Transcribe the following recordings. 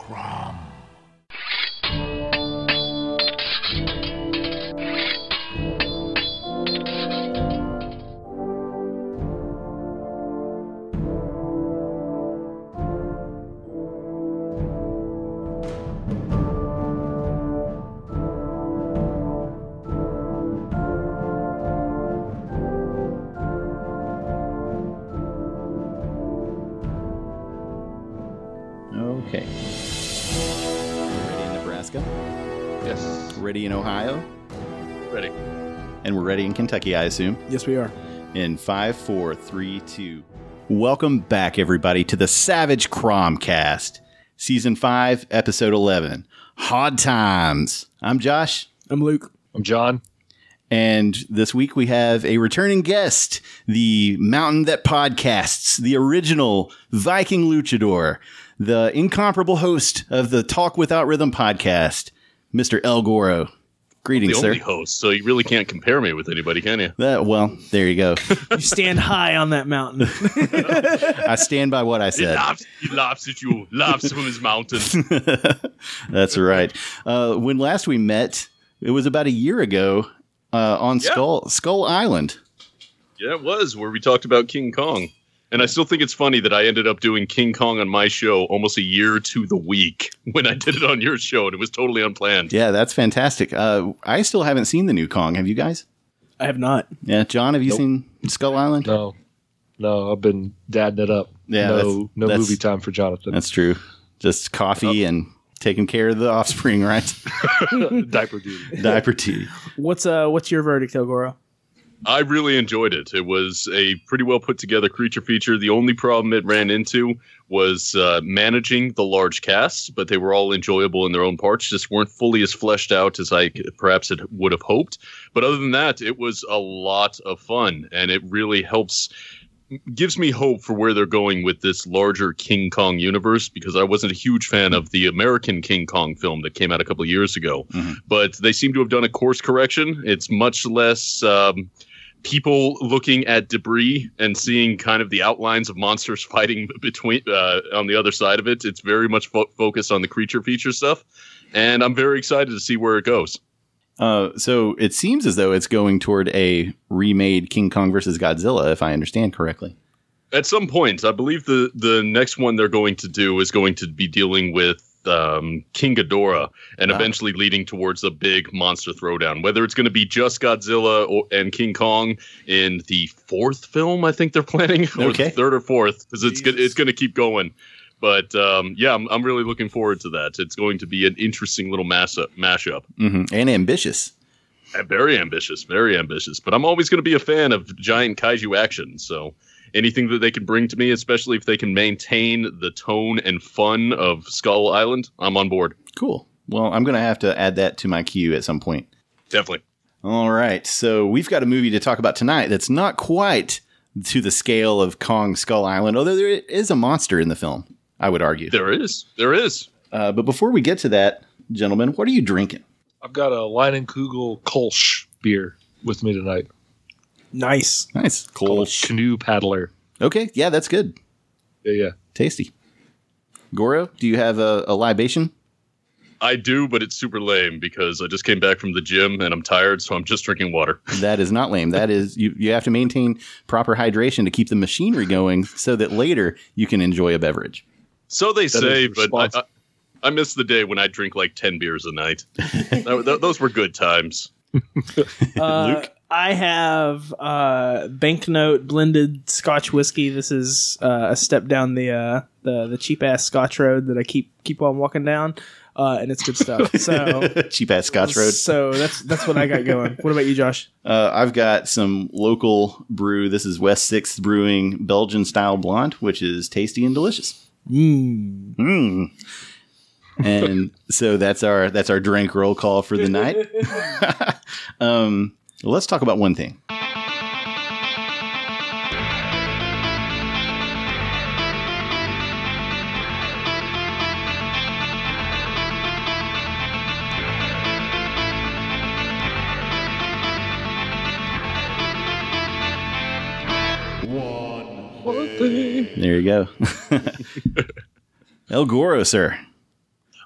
Crom. And ready in Kentucky, I assume. Yes, we are. In five, four, three, two. Welcome back, everybody, to the Savage Cromcast, Season 5, Episode 11. Hard Times. I'm Josh, I'm Luke. I'm John. and this week we have a returning guest, the mountain that podcasts, the original Viking luchador, the incomparable host of the Talk Without Rhythm podcast, Mr. El Goro. The Greetings, sir. only host, so you really can't compare me with anybody, can you? That, well, there you go. You stand high on that mountain. I stand by what I He said. laughs. He laughs at you. laughs from his mountain. That's right. Uh, when last we met, it was about a year ago uh, on Yeah. Skull Skull Island. Yeah, it was where we talked about King Kong, and I still think it's funny that I ended up doing King Kong on my show almost a year to the week when I did it on your show, and it was totally unplanned. Yeah, that's fantastic. Uh, I still haven't seen the new Kong. Have you guys? I have not. Yeah, John, have you Nope. seen Skull Island? No, no, I've been dadding it up. Yeah, no, that's- no that's- movie time for Jonathan. That's true. Just coffee and taking care of the offspring, right? Diaper duty. Diaper tea. What's uh what's your verdict, El Goro? I really enjoyed it. It was a pretty well put together creature feature. The only problem it ran into was uh, managing the large cast, but they were all enjoyable in their own parts. Just weren't fully as fleshed out as I perhaps had, would have hoped. But other than that, it was a lot of fun, and it really helps. Gives me hope for where they're going with this larger King Kong universe because I wasn't a huge fan of the American King Kong film that came out a couple of years ago. Mhm. But they seem to have done a course correction. It's much less um, people looking at debris and seeing kind of the outlines of monsters fighting between uh, on the other side of it. It's very much fo- focused on the creature feature stuff, and I'm very excited to see where it goes. Uh, so it seems as though it's going toward a remade King Kong versus Godzilla, if I understand correctly. At some point, I believe the the next one they're going to do is going to be dealing with um, King Ghidorah and Ah. eventually leading towards a big monster throwdown. Whether it's going to be just Godzilla or, and King Kong in the fourth film, I think they're planning, or Okay. the third or fourth, because it's go- Jesus. it's going to keep going. But um, yeah, I'm, I'm really looking forward to that. It's going to be an interesting little mass mashup. hmm And ambitious. Uh, Very ambitious, very ambitious. But I'm always going to be a fan of giant kaiju action. So anything that they can bring to me, especially if they can maintain the tone and fun of Skull Island, I'm on board. Cool. Well, I'm going to have to add that to my queue at some point. Definitely. All right. So we've got a movie to talk about tonight that's not quite to the scale of Kong Skull Island, although there is a monster in the film, I would argue. There is. There is. Uh, but before we get to that, gentlemen, what are you drinking? I've got a Leinenkugel Kolsch beer with me tonight. Nice. Nice. Called Canoe Paddler. Okay. Yeah, that's good. Yeah, yeah. Tasty. Goro, do you have a, a libation? I do, but it's super lame because I just came back from the gym and I'm tired, so I'm just drinking water. That is not lame. That is you. You have to maintain proper hydration to keep the machinery going, so that later you can enjoy a beverage. So they That say, but I, responsible. I, I miss the day when I drink like 10 beers a night. Th- th- those were good times. Uh, Luke? I have uh, banknote blended Scotch whiskey. This is uh, a step down the uh, the the cheap ass Scotch road that I keep keep on walking down, uh, and it's good stuff. So Cheap ass Scotch Road. So that's that's what I got going. What about you, Josh? Uh, I've got some local brew. This is West Sixth Brewing Belgian style blonde, which is tasty and delicious. Mm. Mm. And so that's our that's our drink roll call for the night. um, let's talk about one thing. One. There you go. El Goro, sir.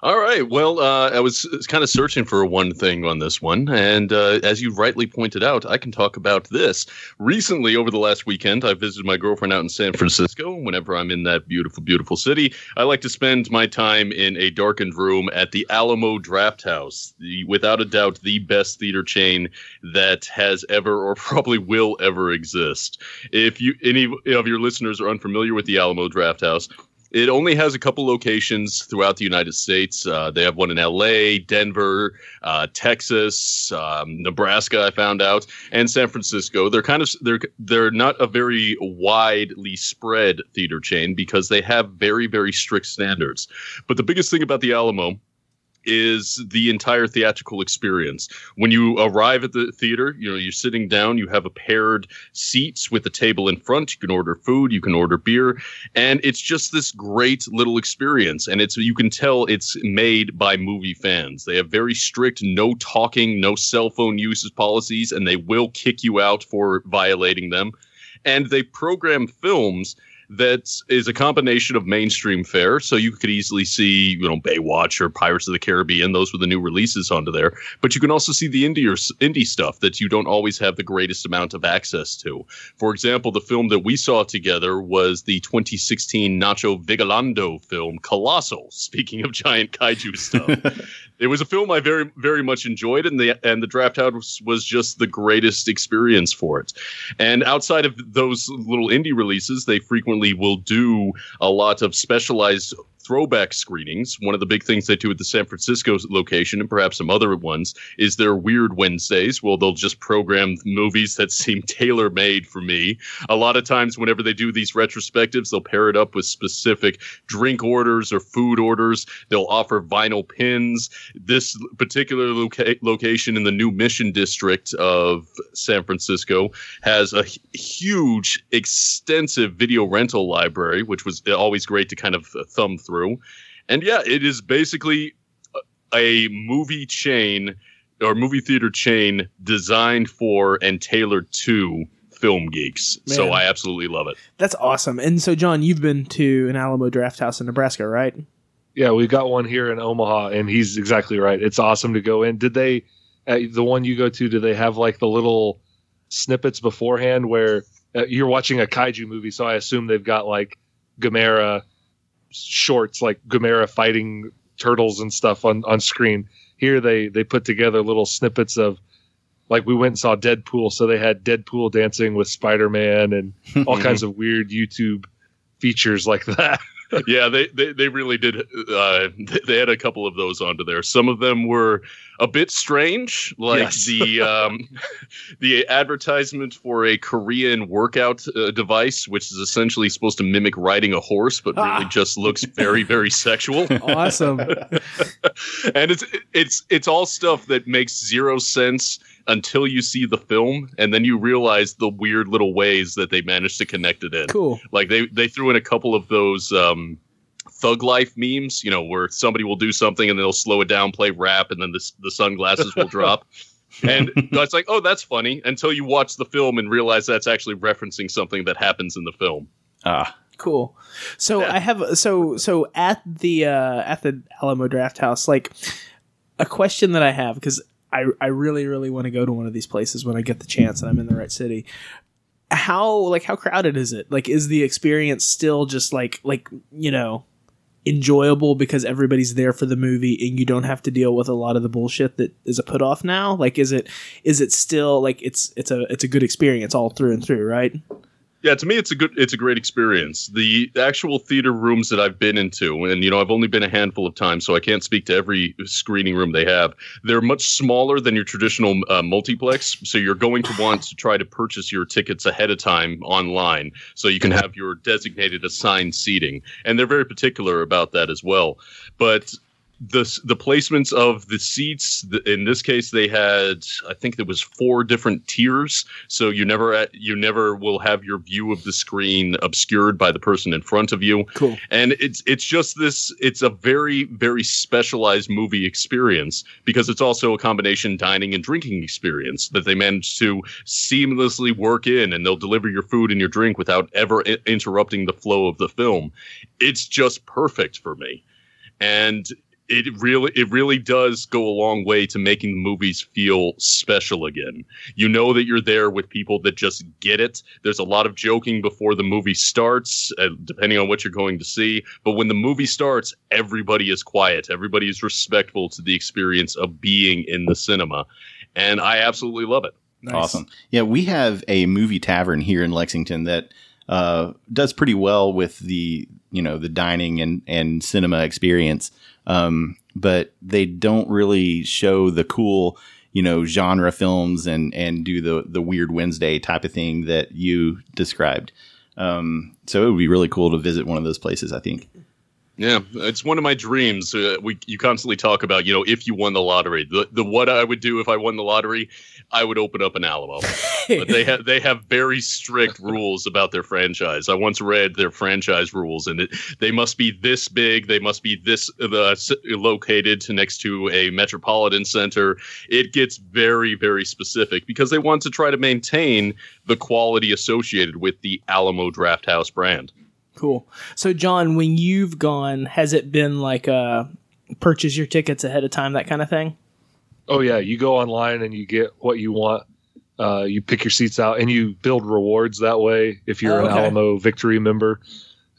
All right. Well, uh, I was kind of searching for one thing on this one. And uh, as you rightly pointed out, I can talk about this. Recently, over the last weekend, I visited my girlfriend out in San Francisco. Whenever I'm in that beautiful, beautiful city, I like to spend my time in a darkened room at the Alamo Draft House, the, without a doubt, the best theater chain that has ever or probably will ever exist. If you any of your listeners are unfamiliar with the Alamo Draft House, it only has a couple locations throughout the United States. Uh, they have one in L.A., Denver, uh, Texas, um, Nebraska. I found out, and San Francisco. They're kind of they're they're not a very widely spread theater chain because they have very very strict standards. But the biggest thing about the Alamo is the entire theatrical experience. When you arrive at the theater, you know, you're sitting down, you have a paired seats with a table in front, you can order food, you can order beer, and it's just this great little experience and it's you can tell it's made by movie fans. They have very strict no talking, no cell phone uses policies and they will kick you out for violating them. And they program films that is a combination of mainstream fare. So you could easily see, you know, Baywatch or Pirates of the Caribbean. Those were the new releases onto there. But you can also see the indie or indie stuff that you don't always have the greatest amount of access to. For example, the film that we saw together was the 2016 Nacho Vigalondo film Colossal. Speaking of giant kaiju stuff. it was a film I very very much enjoyed, and the and the Draft House was just the greatest experience for it. And outside of those little indie releases, they frequently will do a lot of specialized throwback screenings. One of the big things they do at the San Francisco location and perhaps some other ones is their Weird Wednesdays. Well, they'll just program movies that seem tailor made for me. A lot of times, whenever they do these retrospectives, they'll pair it up with specific drink orders or food orders. They'll offer vinyl pins. This particular loca- location in the new Mission District of San Francisco has a huge, extensive video rental library, which was uh, always great to kind of thumb through through. And yeah, it is basically a movie chain or movie theater chain designed for and tailored to film geeks. Man. So I absolutely love it. That's awesome. And so, John, you've been to an Alamo Draft House in Nebraska, right? Yeah, we've got one here in Omaha, and he's exactly right. It's awesome to go in. Did they, the one you go to, do they have like the little snippets beforehand where uh, you're watching a kaiju movie? So I assume they've got like Gamera shorts like Gamera fighting turtles and stuff on on screen. Here they they put together little snippets of like we went and saw Deadpool, so they had Deadpool dancing with Spider Man and all kinds of weird YouTube features like that. yeah, they, they, they really did. Uh, they had a couple of those onto there. Some of them were a bit strange, like yes. the um, the advertisement for a Korean workout uh, device, which is essentially supposed to mimic riding a horse, but really ah. just looks very very sexual. Awesome. and it's it's it's all stuff that makes zero sense until you see the film and then you realize the weird little ways that they managed to connect it in. Cool. Like they they threw in a couple of those um thug life memes, you know, where somebody will do something and they'll slow it down, play rap, and then the the sunglasses will drop. And it's like, oh, that's funny until you watch the film and realize that's actually referencing something that happens in the film. Ah, cool. So yeah. I have so so at the uh, at the Alamo Draft House, like a question that I have because I, I really really want to go to one of these places when I get the chance and I'm in the right city. How like how crowded is it? Like is the experience still just like like you know enjoyable because everybody's there for the movie and you don't have to deal with a lot of the bullshit that is a put off now? Like is it is it still like it's it's a it's a good experience all through and through, right? Yeah, to me, it's a good, it's a great experience. The actual theater rooms that I've been into, and you know, I've only been a handful of times, so I can't speak to every screening room they have. They're much smaller than your traditional uh, multiplex, so you're going to want to try to purchase your tickets ahead of time online, so you can have your designated assigned seating. And they're very particular about that as well. But the the placements of the seats in this case they had i think there was four different tiers. So you never uh, you never will have your view of the screen obscured by the person in front of you. Cool. And it's it's just this it's a very very specialized movie experience because it's also a combination dining and drinking experience that they manage to seamlessly work in and they'll deliver your food and your drink without ever I- interrupting the flow of the film. It's just perfect for me. And it really it really does go a long way to making the movies feel special again. You know that you're there with people that just get it. There's a lot of joking before the movie starts, uh, depending on what you're going to see. But when the movie starts, everybody is quiet. Everybody is respectful to the experience of being in the cinema, and I absolutely love it. Nice. Awesome. Yeah, we have a movie tavern here in Lexington that uh, does pretty well with the you know the dining and and cinema experience. Um, but they don't really show the cool you know genre films and and do the the weird Wednesday type of thing that you described. Um, so it would be really cool to visit one of those places. I think. Yeah, it's one of my dreams. Uh, we you constantly talk about, you know, if you won the lottery, the the what I would do if I won the lottery, I would open up an Alamo. but they have they have very strict rules about their franchise. I once read their franchise rules, and it, they must be this big. They must be this uh, located next to a metropolitan center. It gets very very specific because they want to try to maintain the quality associated with the Alamo Draft House brand. Cool. So, John, when you've gone, has it been like uh, purchase your tickets ahead of time, that kind of thing? Oh yeah, you go online and you get what you want. Uh, you pick your seats out and you build rewards that way. If you're Oh, an. Alamo Victory member,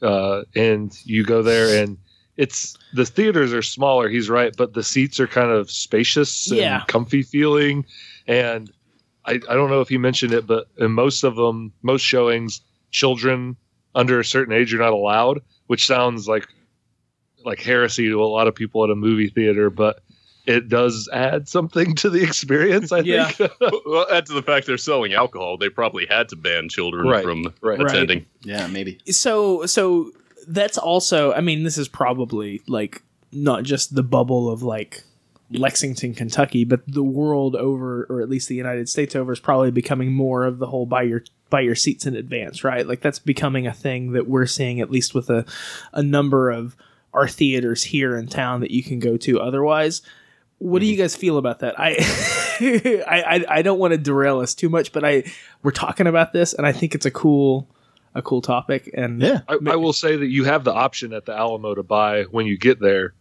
uh, and you go there and it's the theaters are smaller. He's right, but the seats are kind of spacious and Yeah. comfy feeling. And I, I don't know if you mentioned it, but in most of them, most showings, children under a certain age you're not allowed, which sounds like like heresy to a lot of people at a movie theater, but it does add something to the experience. I Yeah. think. well, add to the fact they're selling alcohol, they probably had to ban children Right, from right. Right. attending. Yeah, maybe. So, so that's also. I mean, this is probably like not just the bubble of like Lexington, Kentucky, but the world over, or at least the United States over, is probably becoming more of the whole buy your buy your seats in advance, right? Like that's becoming a thing that we're seeing at least with a a number of our theaters here in town that you can go to. Otherwise, what do mm-hmm. you guys feel about that? I I, I I don't want to derail us too much, but I we're talking about this, and I think it's a cool a cool topic. And Yeah. I, I will say that you have the option at the Alamo to buy when you get there.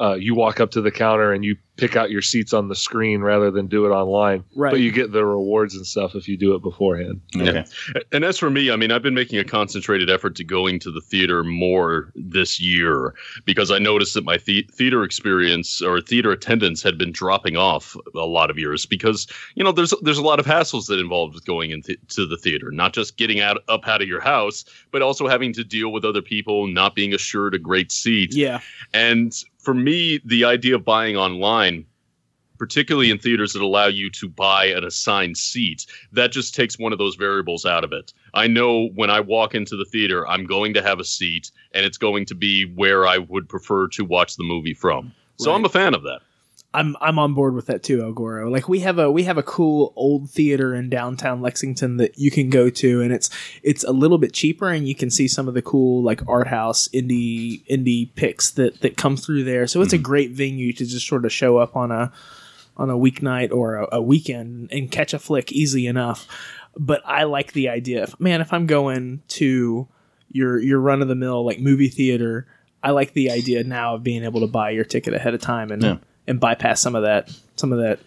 Uh, you walk up to the counter and you pick out your seats on the screen rather than do it online. Right. But you get the rewards and stuff if you do it beforehand. Okay. And as for me, I mean, I've been making a concentrated effort to going to the theater more this year because I noticed that my the- theater experience or theater attendance had been dropping off a lot of years because you know there's there's a lot of hassles that involved with going into to the theater, not just getting out up out of your house, but also having to deal with other people, not being assured a great seat. yeah, And for me, the idea of buying online, particularly in theaters that allow you to buy an assigned seat, that just takes one of those variables out of it. I know when I walk into the theater, I'm going to have a seat and it's going to be where I would prefer to watch the movie from. So I'm a fan of that. I'm I'm on board with that too, El Goro. Like we have a we have a cool old theater in downtown Lexington that you can go to, and it's it's a little bit cheaper, and you can see some of the cool like art house indie indie picks that that come through there. So it's a mhm. great venue to just sort of show up on a on a weeknight or a, a weekend and catch a flick easy enough. But I like the idea. If, man, if I'm going to your your run of the mill like movie theater, I like the idea now of being able to buy your ticket ahead of time and Yeah. And bypass some of that some of that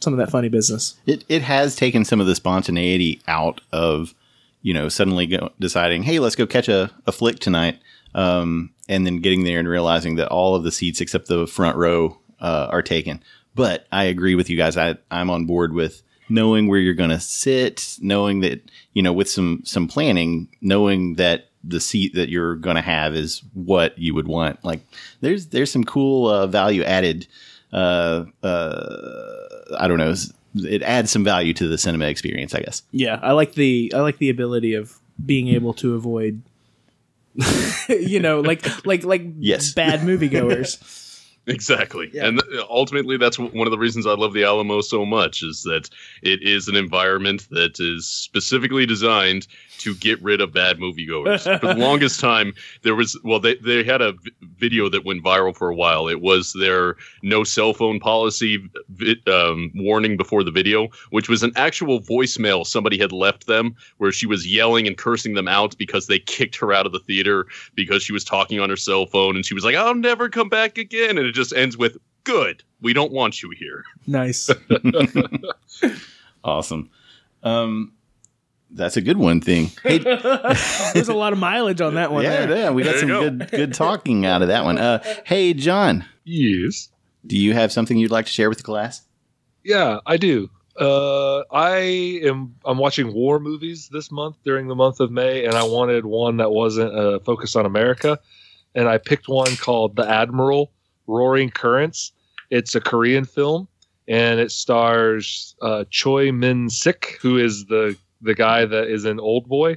some of that funny business. It it has taken some of the spontaneity out of you know suddenly go, deciding, hey, let's go catch a, a flick tonight, um, and then getting there and realizing that all of the seats except the front row uh, are taken. But I agree with you guys. I I'm on board with knowing where you're going to sit, knowing that you know with some some planning, knowing that the seat that you're going to have is what you would want. Like there's there's some cool uh, value added. Uh, uh, I don't know. It adds some value to the cinema experience, I guess. Yeah, I like the I like the ability of being able to avoid you know, like like like Yes. bad moviegoers. Exactly. Yeah. And ultimately, that's one of the reasons I love the Alamo so much is that it is an environment that is specifically designed to get rid of bad moviegoers. for the longest time, there was, well, they, they had a v- video that went viral for a while. It was their no cell phone policy vi- um, warning before the video, which was an actual voicemail somebody had left them where she was yelling and cursing them out because they kicked her out of the theater because she was talking on her cell phone and she was like, I'll never come back again. And it just ends with "Good, we don't want you here." Nice. Awesome. Um, that's a good one thing. Hey, There's a lot of mileage on that one. yeah, there. yeah, we got There some go. good good talking out of that one. Uh, hey, John, Yes. do you have something you'd like to share with the class? Yeah, I do. Uh, I am. I'm watching war movies this month during the month of May, and I wanted one that wasn't uh, focused on America, and I picked one called The Admiral: Roaring Currents. It's a Korean film, and it stars uh, Choi Min Sik, who is the the guy that is an Old Boy,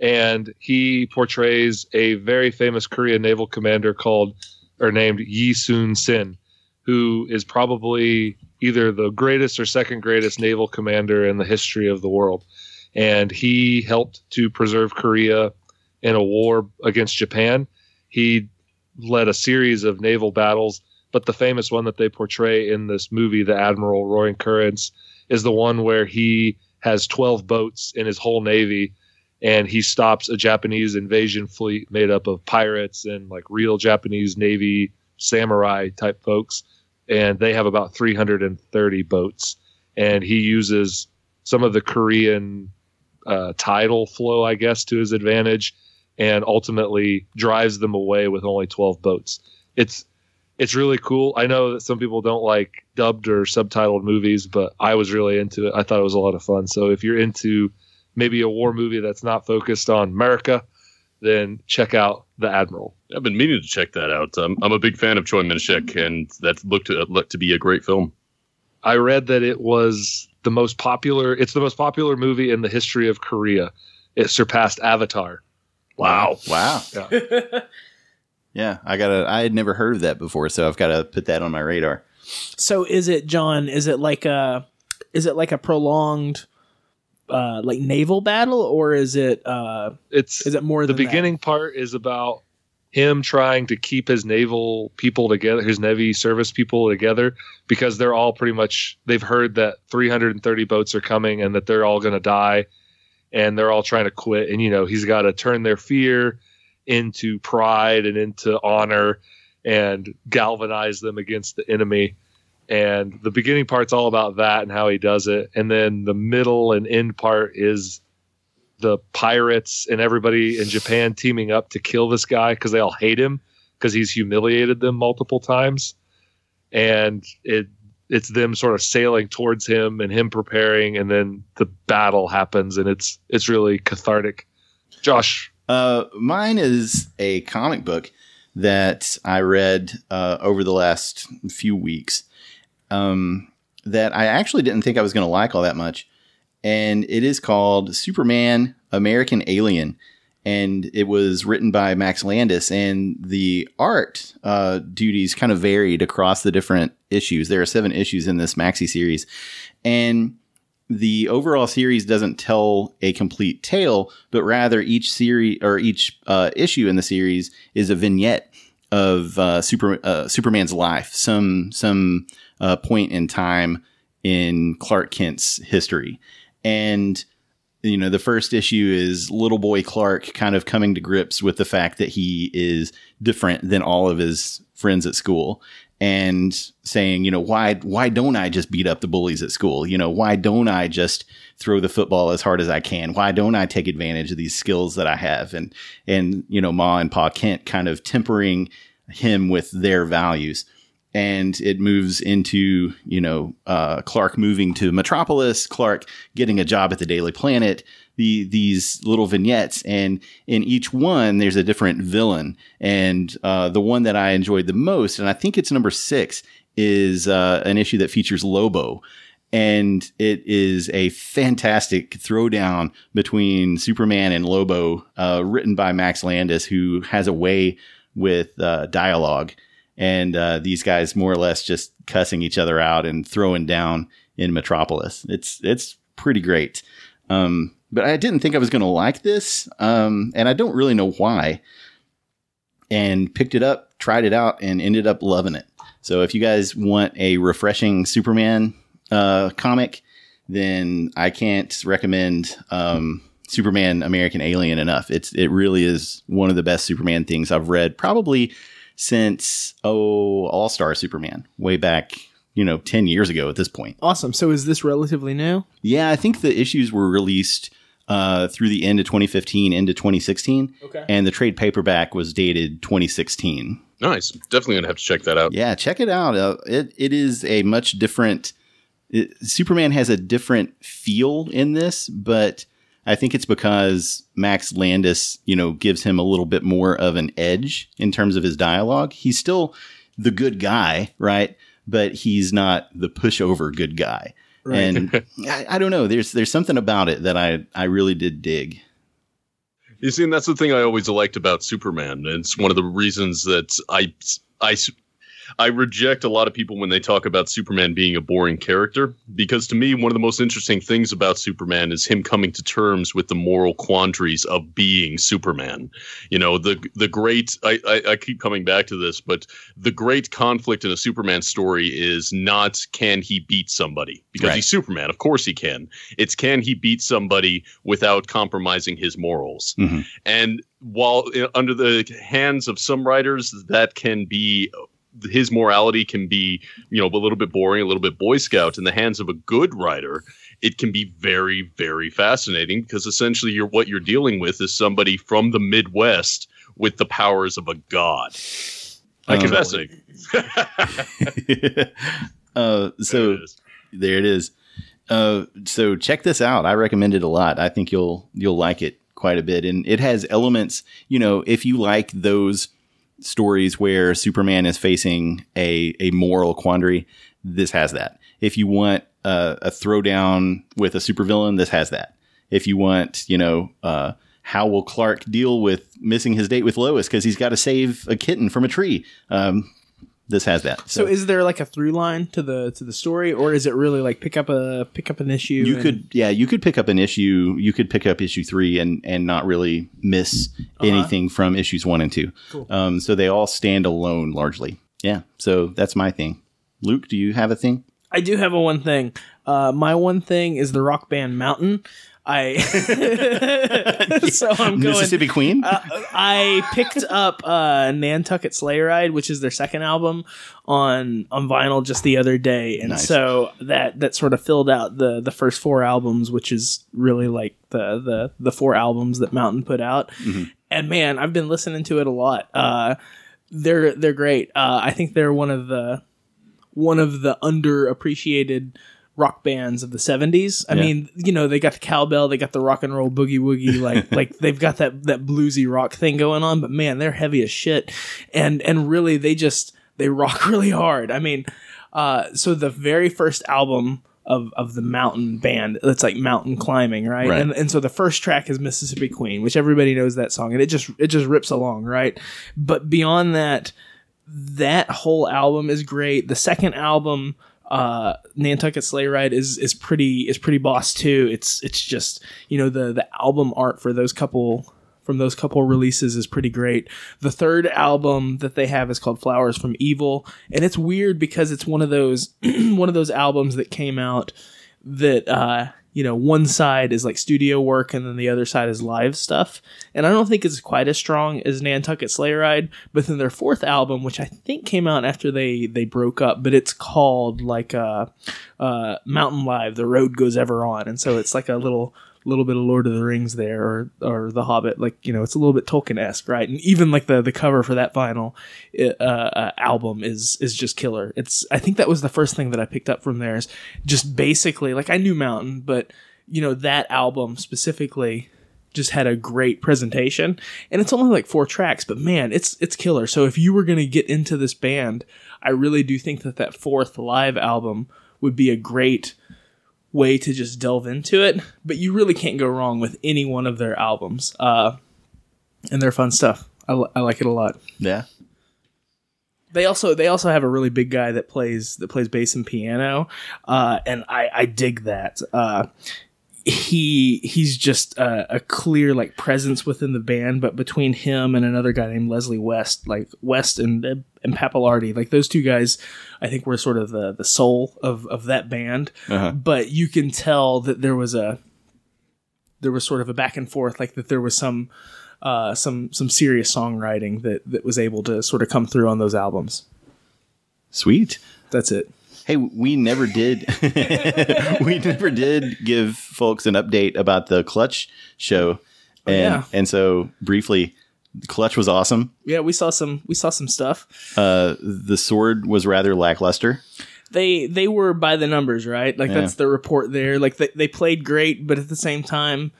and he portrays a very famous Korean naval commander called or named Yi Soon Sin, who is probably either the greatest or second greatest naval commander in the history of the world. And he helped to preserve Korea in a war against Japan. He led a series of naval battles, but the famous one that they portray in this movie, The Admiral Roaring Currents, is the one where he has 12 boats in his whole navy and he stops a Japanese invasion fleet made up of pirates and like real Japanese navy samurai type folks and they have about 330 boats. And he uses some of the korean uh, tidal flow i guess to his advantage and ultimately drives them away with only 12 boats. It's it's really cool i know that some people don't like dubbed or subtitled movies but i was really into it i thought it was a lot of fun so if you're into maybe a war movie that's not focused on america then check out the admiral I've been meaning to check that out. Um, I'm a big fan of Choi Min-sik, and that looked to, looked to be a great film. I read that it was the most popular. It's the most popular movie in the history of Korea. It surpassed Avatar. Wow. Wow. Yeah. Yeah, I gotta. I had never heard of that before, so I've got to put that on my radar. So is it John? Is it like a is it like a prolonged uh like naval battle or is it uh It's is it more the than that? beginning part is about him trying to keep his naval people together, his navy service people together, because they're all pretty much they've heard that 330 boats are coming and that they're all going to die, and they're all trying to quit. And you know he's got to turn their fear into pride and into honor, and galvanize them against the enemy. And the beginning part's all about that and how he does it, and then the middle and end part is the pirates and everybody in Japan teaming up to kill this guy because they all hate him because he's humiliated them multiple times, and it it's them sort of sailing towards him and him preparing, and then the battle happens, and it's it's really cathartic. Josh, Uh, mine is a comic book that I read uh, over the last few weeks. Um, that I actually didn't think I was going to like all that much, and it is called Superman American Alien, and it was written by Max Landis, and the art uh, duties kind of varied across the different issues. There are seven issues in this maxi series, and the overall series doesn't tell a complete tale, but rather each series or each uh, issue in the series is a vignette of uh, Super uh, Superman's life, some some uh, point in time in Clark Kent's history, and you know the first issue is little boy Clark kind of coming to grips with the fact that he is different than all of his friends at school and saying, you know, why why don't I just beat up the bullies at school? You know, why don't I just throw the football as hard as I can? Why don't I take advantage of these skills that I have? And and you know, Ma and Pa Kent kind of tempering him with their values. And it moves into, you know, uh, Clark moving to Metropolis, Clark getting a job at the Daily Planet, the these little vignettes, and in each one there's a different villain. And uh, the one that I enjoyed the most, and I think it's number six, is uh, an issue that features Lobo. And it is a fantastic throwdown between Superman and Lobo, uh, written by Max Landis, who has a way with uh, dialogue. And uh, these guys more or less just cussing each other out and throwing down in Metropolis. It's it's pretty great. Um, but I didn't think I was going to like this, um, and I don't really know why. And picked it up, tried it out, and ended up loving it. So if you guys want a refreshing Superman uh, comic, then I can't recommend um, Superman American Alien enough. It's it really is one of the best Superman things I've read probably since oh All Star Superman way back you know 10 years ago at this point. Awesome. So is this relatively new? Yeah, I think the issues were released uh, through the end of 2015 into 2016, Okay. and the trade paperback was dated 2016. Nice. Definitely gonna have to check that out. Yeah, check it out. Uh, it it is a much different. It, Superman has a different feel in this, but I think it's because Max Landis, you know, gives him a little bit more of an edge in terms of his dialogue. He's still the good guy, right? But he's not the pushover good guy. Right. And I, I don't know. There's there's something about it that I I really did dig. You see, and that's the thing I always liked about Superman. And it's one of the reasons that I, I, I reject a lot of people when they talk about Superman being a boring character. Because to me, one of the most interesting things about Superman is him coming to terms with the moral quandaries of being Superman. You know, the the great. I, I, I keep coming back to this, but the great conflict in a Superman story is not can he beat somebody because Right. he's Superman. Of course he can. It's can he beat somebody without compromising his morals. Mhm. And while uh, under the hands of some writers, that can be his morality can be, you know, a little bit boring, a little bit Boy Scout. In the hands of a good writer, it can be very, very fascinating because essentially, you're what you're dealing with is somebody from the Midwest with the powers of a god. I Um, fascinating. uh, so There it is. there it is. Uh, so check this out. I recommend it a lot. I think you'll you'll like it quite a bit, and it has elements. You know, if you like those stories where Superman is facing a a moral quandary, this has that. If you want a throwdown with a supervillain, this has that. If you want, you know, uh, how will Clark deal with missing his date with Lois because he's got to save a kitten from a tree? Um, this has that. So is there like a through line to the to the story, or is it really like pick up a pick up an issue? you and- could yeah you could pick up an issue you could pick up issue three and and not really miss anything from issues one and two Cool. um so they all stand alone largely yeah so that's my thing luke do you have a thing I do have a one thing. Uh, my one thing is the rock band Mountain. I so I'm going. mississippi queen Uh, I picked up uh, Nantucket Sleigh Ride, which is their second album, on on vinyl just the other day, and Nice. so that that sort of filled out the the first four albums, which is really like the the the four albums that Mountain put out. Mhm. And man, I've been listening to it a lot. Uh, they're they're great. Uh, I think they're one of the one of the underappreciated rock bands of the 70s. I Yeah. mean, you know, they got the cowbell, they got the rock and roll boogie woogie like like they've got that that bluesy rock thing going on, but man, they're heavy as shit. And and really they just they rock really hard. I mean, uh so the very first album of, of the mountain band that's like mountain climbing right? Right. and and so the first track is mississippi queen which everybody knows that song and it just it just rips along right but beyond that that whole album is great. The second album, uh, Nantucket Sleigh Ride, is is pretty is pretty boss too. It's it's just you know the the album art for those couple from those couple releases is pretty great. The third album that they have is called Flowers from Evil, and it's weird because it's one of those one of those albums that came out that uh you know one side is like studio work and then the other side is live stuff. And i don't think it's quite as strong as nantucket sleigh ride but then their fourth album which i think came out after they they broke up but it's called like uh uh mountain live the road goes ever on. And so it's like a little little bit of lord of the rings there or or the hobbit like you know it's a little bit tolkien-esque right? And even like the the cover for that final uh, uh, album is is just killer. It's i think that was the first thing that i picked up from theirs just basically like i knew mountain but you know that album specifically just had a great presentation. And it's only like four tracks but man it's it's killer. So if you were going to get into this band i really do think that that fourth live album would be a great way to just delve into it but you really can't go wrong with any one of their albums uh and they're fun stuff. I, li- I like it a lot. Yeah. They also they also have a really big guy that plays that plays bass and piano, uh, and I I dig that. Uh, he he's just a, a clear like presence within the band, but between him and another guy named Leslie West, like West and and Pappalardi, like those two guys, I think were sort of the the soul of of that band. uh-huh. But you can tell that there was a there was sort of a back and forth, like that there was some uh, some some serious songwriting that that was able to sort of come through on those albums. Sweet. That's it. Hey, we never did. we never did give folks an update about the Clutch show, and yeah. and so briefly, Clutch was awesome. Yeah, we saw some we saw some stuff. Uh, the sword was rather lackluster. They they were by the numbers, right? Like Yeah. that's the report there. Like they, they played great, but at the same time,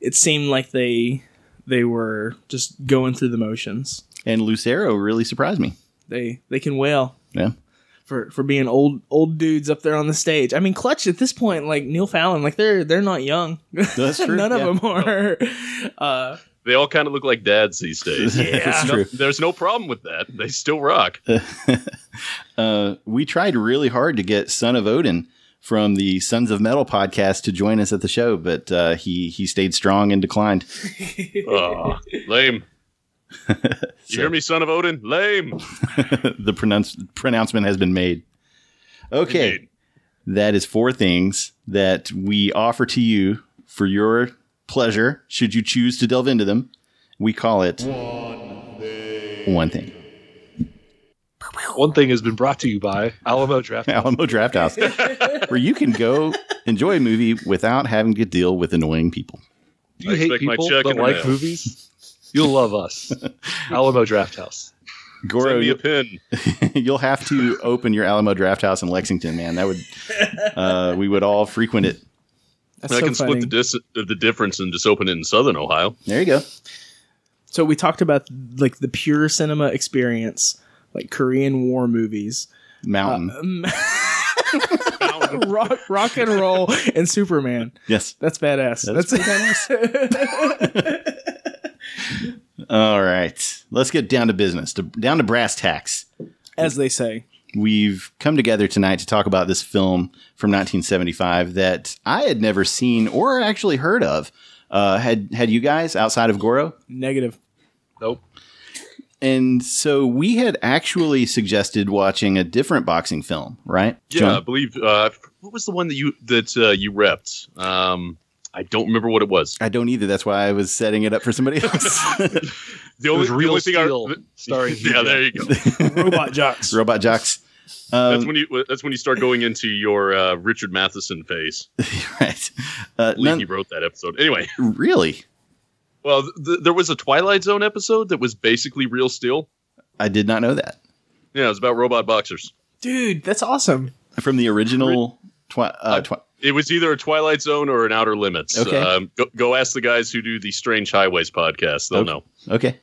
it seemed like they they were just going through the motions. And Lucero really surprised me. They they can wail. Yeah. For, for being old old dudes up there on the stage. I mean, Clutch at this point, like Neil Fallon, like they're they're not young. That's true, None yeah. of them are. Uh, They all kind of look like dads these days. Yeah. That's No- true. there's no problem with that. They still rock. uh, we tried really hard to get Son of Odin from the Sons of Metal podcast to join us at the show, but uh, he he stayed strong and declined. Aw, lame. You hear me, son of Odin? Lame. the pronounce- pronouncement has been made. Okay, Indeed. that is four things that we offer to you for your pleasure. Should you choose to delve into them, we call it one thing. One thing has been brought to you by Alamo Draft. Alamo Draft House, where you can go enjoy a movie without having to deal with annoying people. Do you I hate expect my people check that in the like mail. movies? You'll love us. Alamo Draft House. Goro, Send me a you, pin. you'll have to open your Alamo Draft House in Lexington, man. That would uh, we would all frequent it. that's I so can funny. split the, dis- the difference and just open it in Southern Ohio. There you go. So we talked about like the pure cinema experience, like Korean War movies, Mountain. um, rock, rock and roll, and Superman. yes. That's badass. That's That's, All right. Let's get down to business. To, down to brass tacks. as they say. We've come together tonight to talk about this film from 1975 that I had never seen or actually heard of. Uh, had had you guys outside of Goro? Negative. Nope. And so we had actually suggested watching a different boxing film, right? Yeah, John? I believe. Uh, what was the one that you that uh, you repped? Um, I don't remember what it was. I don't either. That's why I was setting it up for somebody else. The It only, was the Real only thing Steel, I, starring Hugh yeah, there you go. Robot jocks. Robot Jocks. Um, That's when you that's when you start going into your uh, Richard Matheson phase. right. Uh, I believe none- he wrote that episode. Anyway, really? well, th- there was a Twilight Zone episode that was basically Real Steel. I did not know that. Yeah, it was about robot boxers. Dude, that's awesome. From the original. Twi- uh, twi- It was either a Twilight Zone or an Outer Limits. Okay. Um, go, go ask the guys who do the Strange Highways podcast. They'll Okay. know. Okay.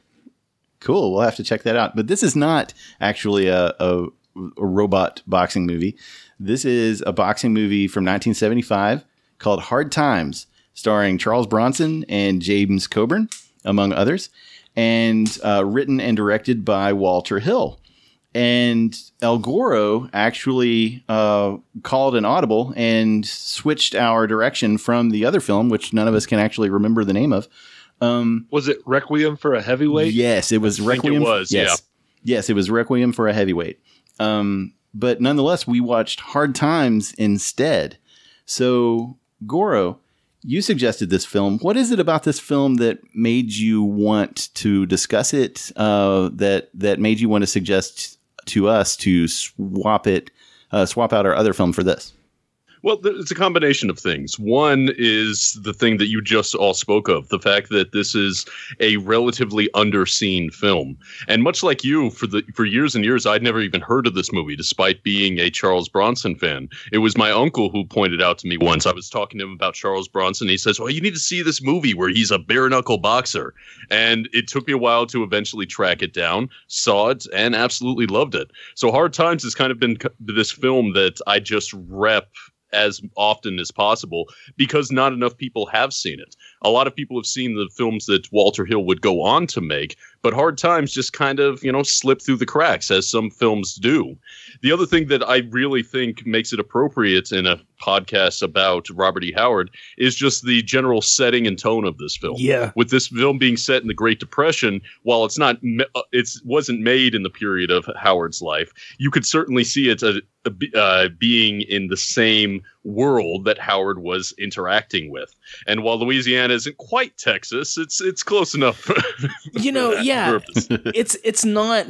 Cool. We'll have to check that out. But this is not actually a, a, a robot boxing movie. This is a boxing movie from 1975 called Hard Times, starring Charles Bronson and James Coburn, among others, and uh, written and directed by Walter Hill. And El Goro actually uh, called an audible and switched our direction from the other film, which none of us can actually remember the name of. Um, Was it Requiem for a Heavyweight? Yes, it was I think it Requiem. was, yes. Yes, it was Requiem for a heavyweight. Um, but nonetheless, we watched Hard Times instead. So, Goro, you suggested this film. What is it about this film that made you want to discuss it? Uh, that that made you want to suggest to us to swap it, uh, swap out our other film for this? Well, it's a combination of things. One is the thing that you just all spoke of the fact that this is a relatively underseen film. And much like you, for the for years and years, I'd never even heard of this movie, despite being a Charles Bronson fan. It was my uncle who pointed out to me once. I was talking to him about Charles Bronson. He says, Well, you need to see this movie where he's a bare knuckle boxer. And it took me a while to eventually track it down, saw it, and absolutely loved it. So Hard Times has kind of been this film that I just rep as often as possible because not enough people have seen it. A lot of people have seen the films that Walter Hill would go on to make, but Hard Times just kind of, you know, slip through the cracks as some films do. The other thing that I really think makes it appropriate in a podcast about Robert E. Howard is just the general setting and tone of this film Yeah. with this film being set in the Great Depression, while it's not, ma- uh, it's wasn't made in the period of Howard's life, you could certainly see it uh, uh, being in the same world that Howard was interacting with. And while Louisiana isn't quite Texas, it's it's close enough. You know, yeah. it's it's not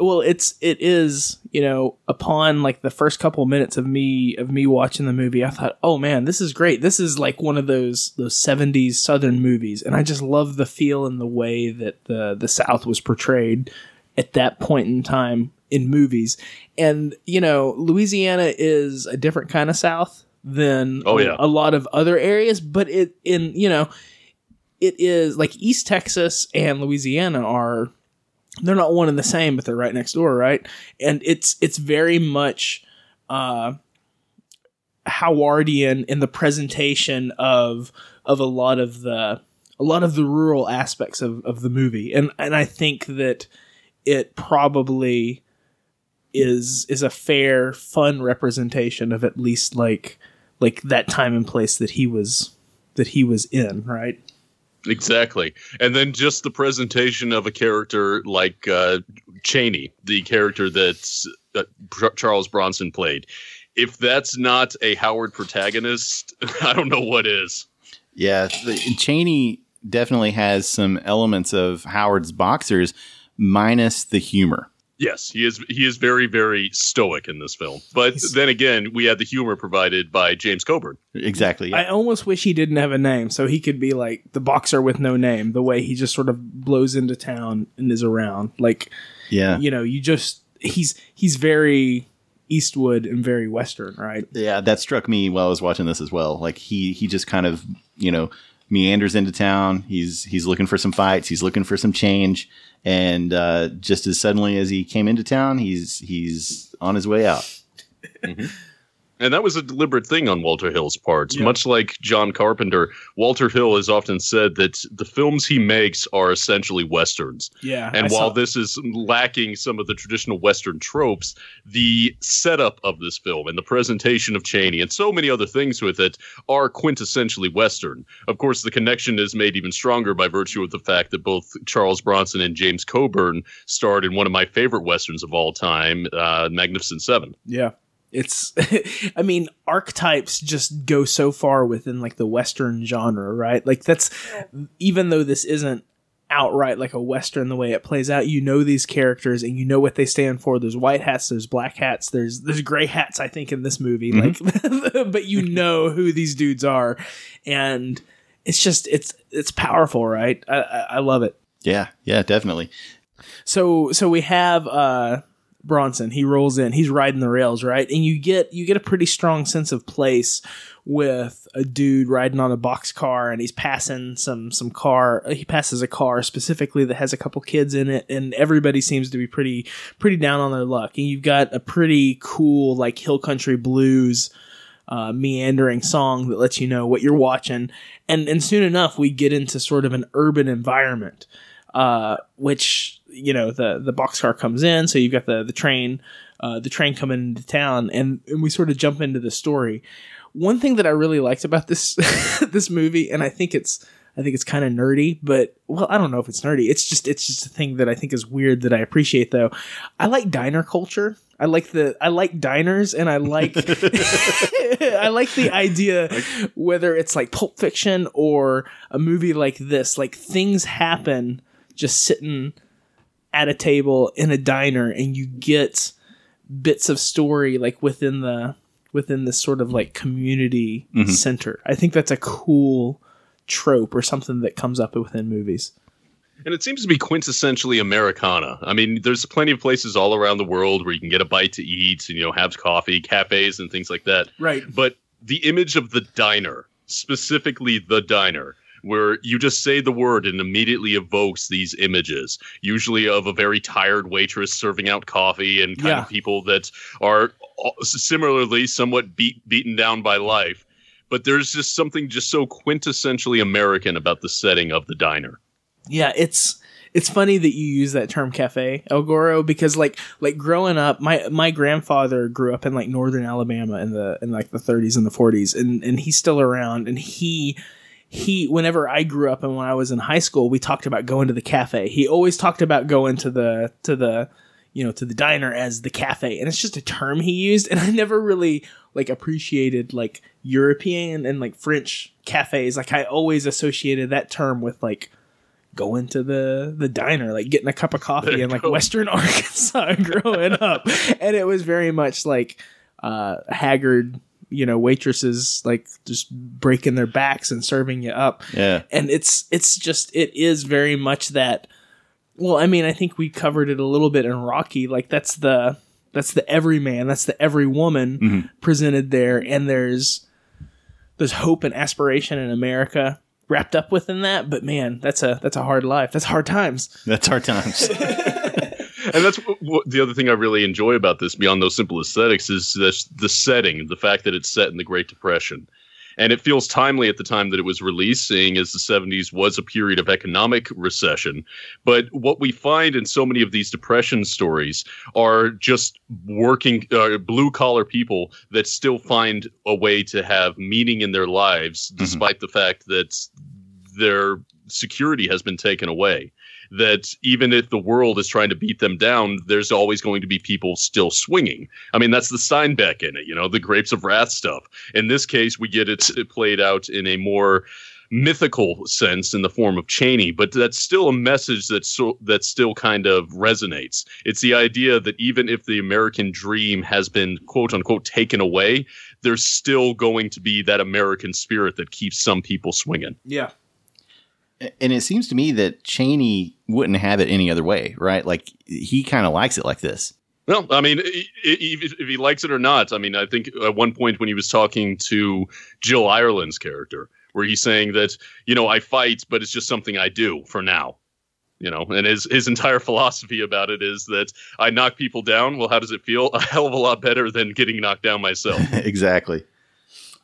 well it's it is you know upon like the first couple of minutes of me of me watching the movie i thought oh man this is great. This is like one of those those 70s southern movies and i just love the feel and the way that the the south was portrayed at that point in time in movies. And you know louisiana is a different kind of south than Oh, yeah. a lot of other areas but it in you know it is like east texas and louisiana are they're not one and the same, but they're right next door, right? And it's it's very much uh, Howardian in the presentation of of a lot of the a lot of the rural aspects of, of the movie, and and I think that it probably is is a fair, fun representation of at least like like that time and place that he was that he was in, right? Exactly. And then just the presentation of a character like uh, Cheney, the character that uh, Charles Bronson played. If that's not a Howard protagonist, I don't know what is. Yeah, the, Cheney definitely has some elements of Howard's boxers, minus the humor. Yes, he is. He is very, very stoic in this film. But then again, we had the humor provided by James Coburn. Exactly. I almost wish he didn't have a name, so he could be like the boxer with no name. The way he just sort of blows into town and is around, like yeah. you know, you just he's he's very Eastwood and very Western, right? Yeah, that struck me while I was watching this as well. Like he he just kind of you know meanders into town. He's he's looking for some fights. He's looking for some change, and uh, just as suddenly as he came into town, he's he's on his way out. And that was a deliberate thing on Walter Hill's part. Yeah. Much like John Carpenter, Walter Hill has often said that the films he makes are essentially westerns. Yeah. And I while saw- this is lacking some of the traditional Western tropes, the setup of this film and the presentation of Cheney and so many other things with it are quintessentially Western. Of course, the connection is made even stronger by virtue of the fact that both Charles Bronson and James Coburn starred in one of my favorite Westerns of all time, uh, Magnificent Seven. yeah. It's I mean, archetypes just go so far within like the Western genre, right? Like that's even though this isn't outright like a Western the way it plays out, you know these characters and you know what they stand for. There's white hats, there's black hats, there's there's gray hats, I think, in this movie. Like but you know who these dudes are. And it's just it's it's powerful, right? I, I, I love it. Yeah, yeah, definitely. So so we have uh Bronson. He rolls in. He's riding the rails, right? And you get you get a pretty strong sense of place with a dude riding on a box car and he's passing some some car he passes a car specifically that has a couple kids in it and everybody seems to be pretty pretty down on their luck and you've got a pretty cool like hill country blues uh, meandering song that lets you know what you're watching and and soon enough we get into sort of an urban environment uh, which you know the the boxcar comes in, so you've got the the train, uh, the train coming into town, and and we sort of jump into the story. One thing that I really liked about this this movie, and I think it's I think it's kind of nerdy, but well, I don't know if it's nerdy. It's just it's just a thing that I think is weird that I appreciate though. I like diner culture. I like the I like diners and I like I like the idea whether it's like Pulp Fiction or a movie like this, like things happen just sitting at a table in a diner and you get bits of story like within the within this sort of like community mm-hmm. center. I think that's a cool trope or something that comes up within movies. And it seems to be quintessentially Americana. I mean, there's plenty of places all around the world where you can get a bite to eat and, you know, have coffee, cafes, and things like that. Right. But the image of the diner, specifically the diner, where you just say the word and immediately evokes these images, usually of a very tired waitress serving out coffee and kind Yeah. of people that are similarly somewhat beat, beaten down by life. But there's just something just so quintessentially American about the setting of the diner. Yeah, it's it's funny that you use that term cafe El Goro because like like growing up my my grandfather grew up in like northern Alabama in the in like the 30s and the 40s and and he's still around and he he whenever I grew up and when I was in high school we talked about going to the cafe. He always talked about going to the to the you know, to the diner as the cafe. And it's just a term he used. And I never really like appreciated like European and like French cafes. Like I always associated that term with like going to the the diner, like getting a cup of coffee in like go. Western Arkansas growing up. And it was very much like uh haggard, you know, waitresses like just breaking their backs and serving you up Yeah. and it's it's just it is very much that well i mean i think we covered it a little bit in rocky like that's the that's the every man that's the every woman Mhm. presented there and there's there's hope and aspiration in america wrapped up within that but man that's a that's a hard life that's hard times That's hard times. and that's what, what, the other thing I really enjoy about this, beyond those simple aesthetics, is this, the setting, the fact that it's set in the Great Depression. And it feels timely at the time that it was released, seeing as the 70s was a period of economic recession. But what we find in so many of these depression stories are just working, uh, blue collar people that still find a way to have meaning in their lives, despite the fact that their security has been taken away that even if the world is trying to beat them down, there's always going to be people still swinging. I mean, that's the Steinbeck in it, you know, the Grapes of Wrath stuff. In this case, we get it, played out in a more mythical sense in the form of Cheney, but that's still a message that so, that still kind of resonates. It's the idea that even if the American dream has been quote unquote taken away, there's still going to be that American spirit that keeps some people swinging. yeah and it seems to me that Cheney wouldn't have it any other way, right? Like he kind of likes it like this. Well, I mean, i- i- if if he likes it or not, I mean, I think at one point when he was talking to Jill Ireland's character, where he's saying that, you know, I fight, but it's just something I do for now. You know, and his his entire philosophy about it is that I knock people down. Well, how does it feel? A hell of a lot better than getting knocked down myself. exactly.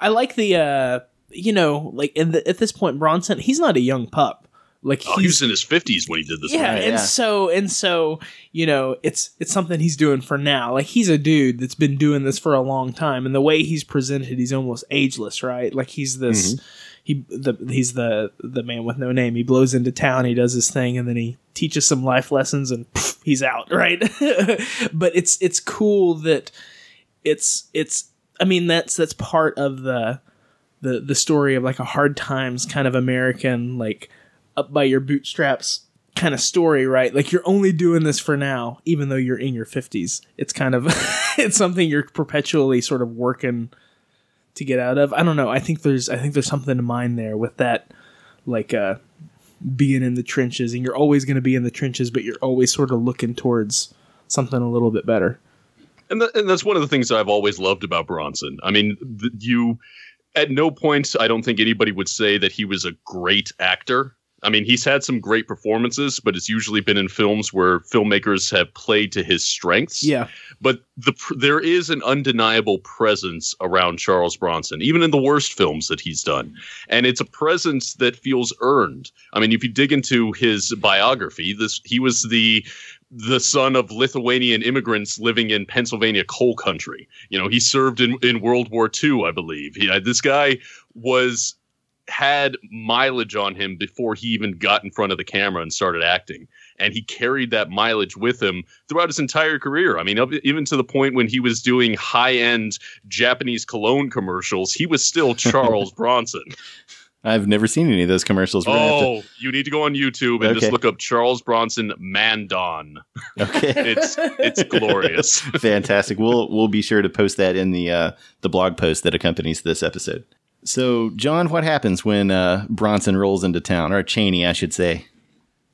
i like the uh you know like in the, at this point bronson he's not a young pup like Oh, he was in his fifties when he did this. yeah, Right, and yeah. so and so, you know, it's it's something he's doing for now. Like he's a dude that's been doing this for a long time, and the way he's presented, he's almost ageless, right? Like he's this, mm-hmm. he the he's the the man with no name. He blows into town, he does his thing, and then he teaches some life lessons, and pff, he's out, right? but it's it's cool that it's it's. I mean, that's that's part of the the the story of like a hard times kind of American like up by your bootstraps kind of story, right? Like you're only doing this for now, even though you're in your 50s. It's kind of it's something you're perpetually sort of working to get out of. I don't know. I think there's I think there's something in mind there with that like uh being in the trenches and you're always going to be in the trenches but you're always sort of looking towards something a little bit better. and, th- and that's one of the things I've always loved about Bronson. I mean, th- you at no point I don't think anybody would say that he was a great actor. I mean, he's had some great performances, but it's usually been in films where filmmakers have played to his strengths. Yeah. But the there is an undeniable presence around Charles Bronson, even in the worst films that he's done, and it's a presence that feels earned. I mean, if you dig into his biography, this he was the the son of Lithuanian immigrants living in Pennsylvania coal country. You know, he served in, in World War II, I believe. He, uh, this guy was had mileage on him before he even got in front of the camera and started acting. And he carried that mileage with him throughout his entire career. I mean, up, even to the point when he was doing high end Japanese cologne commercials, he was still Charles Bronson. I've never seen any of those commercials. We're gonna Oh, you need to go on YouTube and Okay. just look up Charles Bronson Mandom. okay. It's it's glorious. Fantastic. We'll we'll be sure to post that in the uh, the blog post that accompanies this episode. So, John, what happens when uh, Bronson rolls into town, or Cheney, I should say?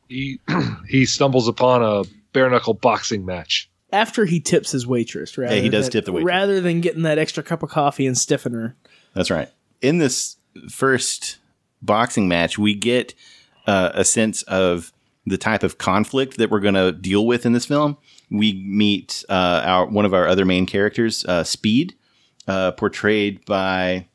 He he stumbles upon a bare knuckle boxing match. After he tips his waitress, rather he does than- tip the waitress. rather than getting that extra cup of coffee and stiffen her. That's right. In this first boxing match, we get uh, a sense of the type of conflict that we're going to deal with in this film. We meet uh, our one of our other main characters, uh, Speed, uh, portrayed by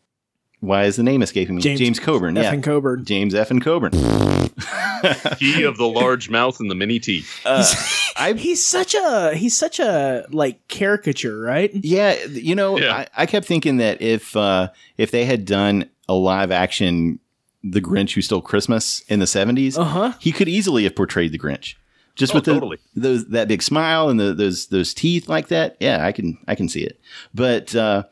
why is the name escaping me? James- Coburn. Yeah, Effing Coburn. James F. and Coburn. he of the large mouth and the mini teeth. Uh, he's such a he's such a like caricature, right? Yeah, you know, Yeah. I, I kept thinking that if uh, if they had done a live action The Grinch Who Stole Christmas in the seventies, Uh huh. he could easily have portrayed the Grinch. just Oh, with the, totally. those that big smile and the, those those teeth like that. Yeah, I can I can see it. But uh,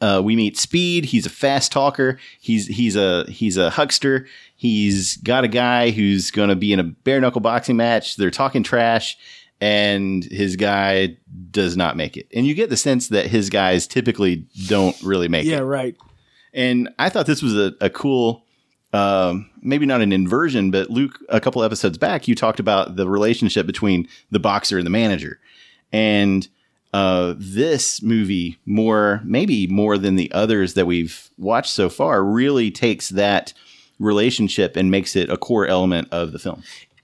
uh, we meet Speed. He's a fast talker. He's he's a he's a huckster. He's got a guy who's going to be in a bare knuckle boxing match. They're talking trash, and his guy does not make it. And you get the sense that his guys typically don't really make Yeah, it. right. And I thought this was a, a cool, um, maybe not an inversion, but Luke, a couple episodes back, you talked about the relationship between the boxer and the manager. And uh, this movie, more, maybe more than the others that we've watched so far, really takes that relationship and makes it a core element of the film.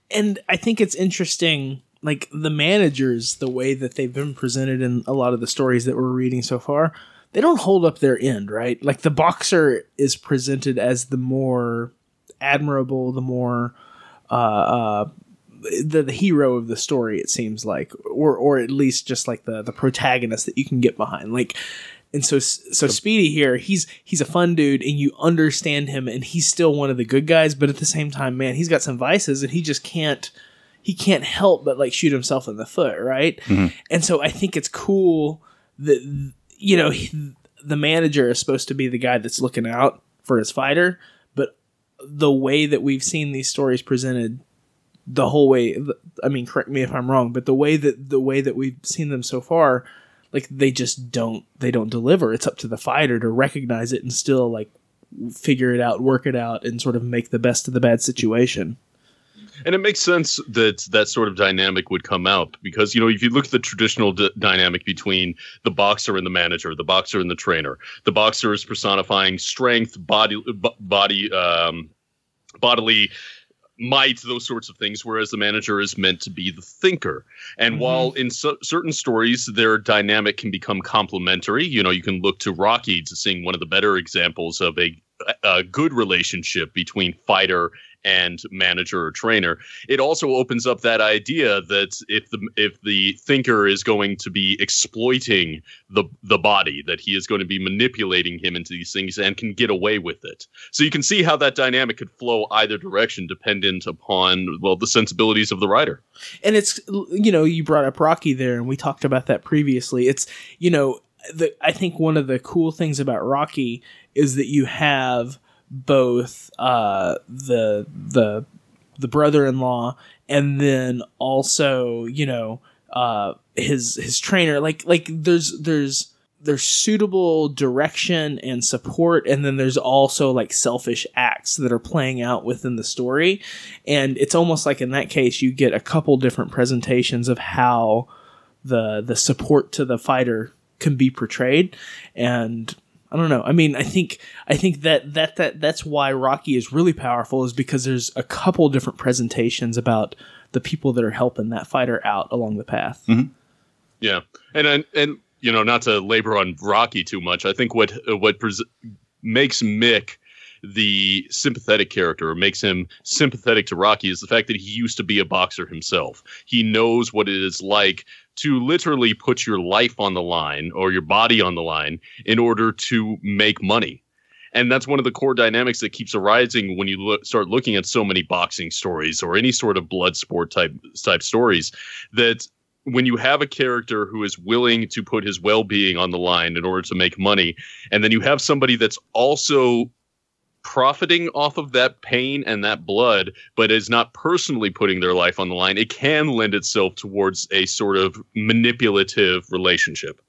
and I think it's interesting, like the managers, the way that they've been presented in a lot of the stories that we're reading so far, they don't hold up their end, right? Like the boxer is presented as the more admirable, the more uh, uh, the, the hero of the story. It seems like, or or at least just like the the protagonist that you can get behind, like. And so, so Speedy here, he's he's a fun dude, and you understand him, and he's still one of the good guys. But at the same time, man, he's got some vices, and he just can't he can't help but like shoot himself in the foot, right? And so I think it's cool that you know he, the manager is supposed to be the guy that's looking out for his fighter, but the way that we've seen these stories presented the whole way I mean correct me if I'm wrong, but the way that the way that we've seen them so far like they just don't they don't deliver. It's up to the fighter to recognize it and still like figure it out, work it out and sort of make the best of the bad situation. And it makes sense that that sort of dynamic would come out because, you know, if you look at the traditional d- dynamic between the boxer and the manager, the boxer and the trainer, the boxer is personifying strength, body, b- body, um, bodily might, those sorts of things, whereas the manager is meant to be the thinker. And while in so- certain stories their dynamic can become complementary, you know, you can look to Rocky to seeing one of the better examples of a, a good relationship between fighter and manager or trainer it also opens up that idea that if the if the thinker is going to be exploiting the the body that he is going to be manipulating him into these things and can get away with it. So you can see how that dynamic could flow either direction dependent upon well the sensibilities of the writer. And it's you know you brought up rocky there and we talked about that previously. It's you know the i think one of the cool things about rocky is that you have both uh the the the brother-in-law and then also you know uh his his trainer. Like like there's there's there's suitable direction and support and then there's also like selfish acts that are playing out within the story. And it's almost like in that case you get a couple different presentations of how the the support to the fighter can be portrayed. And I don't know. I mean, I think I think that that that that's why Rocky is really powerful is because there's a couple different presentations about the people that are helping that fighter out along the path. Mm-hmm. Yeah, and and, and you know, not to labor on Rocky too much. I think what what pres- makes Mick the sympathetic character or makes him sympathetic to Rocky is the fact that he used to be a boxer himself. He knows what it is like to literally put your life on the line or your body on the line in order to make money. And that's one of the core dynamics that keeps arising when you look, start looking at so many boxing stories or any sort of blood sport type type stories that when you have a character who is willing to put his well-being on the line in order to make money and then you have somebody that's also profiting off of that pain and that blood but is not personally putting their life on the line it can lend itself towards a sort of manipulative relationship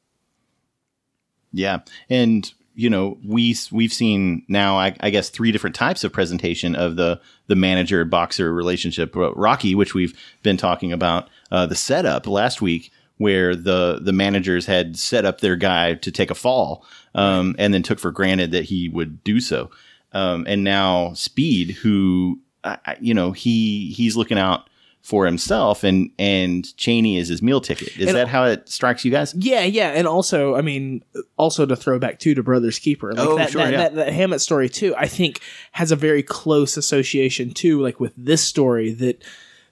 Yeah, and you know we we've seen now I, I guess three different types of presentation of the the manager boxer relationship. Rocky, which we've been talking about, uh, the setup last week where the the managers had set up their guy to take a fall, um, and then took for granted that he would do so. Um, and now Speed, who I, I- you know he he's looking out for himself, and and Cheney is his meal ticket. Is And- that how it strikes you guys? Yeah, yeah, and also, I mean, also to throw back too to Brothers Keeper, like Oh, that, sure, that, yeah. that that Hammett story too. I think has a very close association too, like with this story that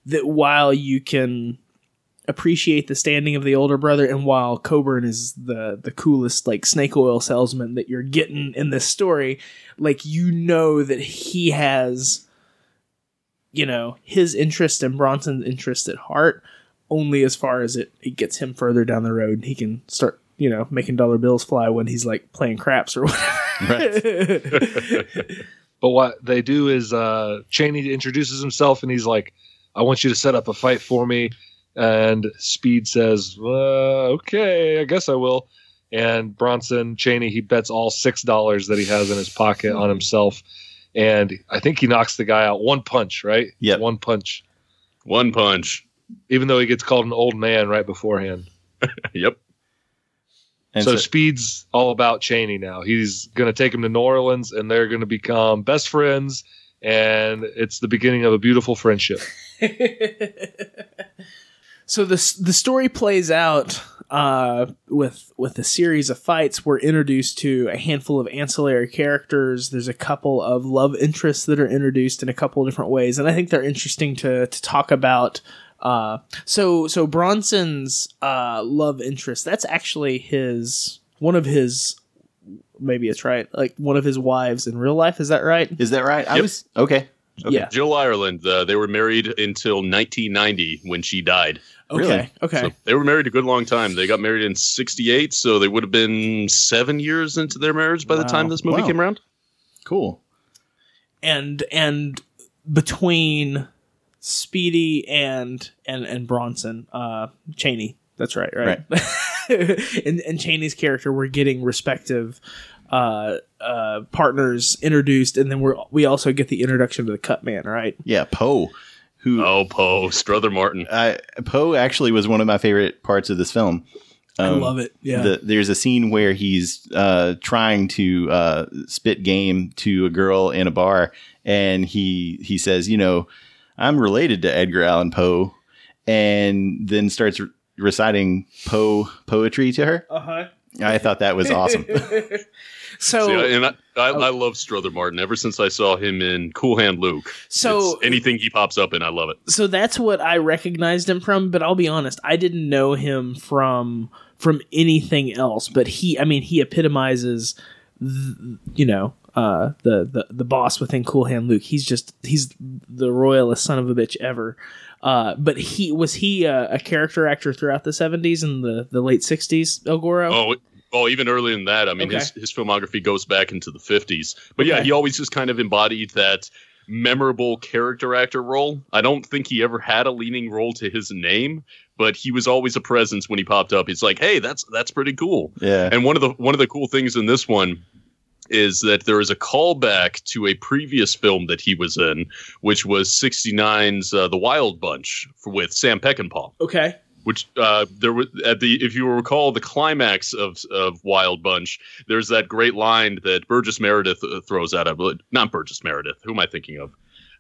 that while you can appreciate the standing of the older brother, and while Coburn is the the coolest like snake oil salesman that you're getting in this story, like you know that he has you know his interest and Bronson's interest at heart only as far as it, it gets him further down the road. He can start you know making dollar bills fly when he's like playing craps or whatever. Right. But what they do is uh, Cheney introduces himself and he's like, "I want you to set up a fight for me." And Speed says, uh, "Okay, I guess I will." And Bronson Cheney he bets all six dollars that he has in his pocket on himself, and I think he knocks the guy out one punch. Right? Yep. one punch. One punch. Even though he gets called an old man right beforehand. Yep. And so, so, Speed's all about Cheney now. He's going to take him to New Orleans, and they're going to become best friends. And it's the beginning of a beautiful friendship. so the the story plays out uh, with with a series of fights. We're introduced to a handful of ancillary characters. There's a couple of love interests that are introduced in a couple of different ways, and I think they're interesting to to talk about. Uh, so so Bronson's uh, love interest that's actually his one of his maybe it's right like one of his wives in real life. Is that right? is that right? I was okay. Okay. Yeah. Jill Ireland. Uh, they were married until 1990 when she died. Okay. Really? Okay. So they were married a good long time. They got married in 68, so they would have been seven years into their marriage by the time this movie Wow. came around. Cool. and and between Speedy and and and Bronson, uh, Cheney. That's right, right. and and Cheney's character, we're getting respective uh, uh, partners introduced, and then we're we also get the introduction to the Cut Man, right? Yeah, Poe, who Oh, Poe, Strother Martin. Poe actually was one of my favorite parts of this film. I Um, love it. Yeah. The, there's a scene where he's uh, trying to uh, spit game to a girl in a bar, and he he says, "You know, I'm related to Edgar Allan Poe," and then starts re- reciting Poe poetry to her. uh huh. I thought that was awesome. So See, and I, I, I love Strother Martin ever since I saw him in Cool Hand Luke. so It's anything he pops up in, I love it. so that's what I recognized him from. But I'll be honest, I didn't know him from from anything else. But he, I mean, he epitomizes, you know, uh, the the the boss within Cool Hand Luke. He's just he's the royalest son of a bitch ever. Uh, but he was he a, a character actor throughout the seventies and the the late sixties. El Goro. Oh, oh, even earlier than that. I mean, his, his filmography goes back into the 50s. But yeah, he always just kind of embodied that memorable character actor role. I don't think he ever had a leaning role to his name, but he was always a presence when he popped up. It's like, hey, that's that's pretty cool. Yeah, And one of the one of the cool things in this one is that there is a callback to a previous film that he was in, which was 69's uh, The Wild Bunch for, with Sam Peckinpah Okay. Which uh, there was at the if you recall the climax of of Wild Bunch, there's that great line that Burgess Meredith uh, throws out. I believe not Burgess Meredith. Who am I thinking of?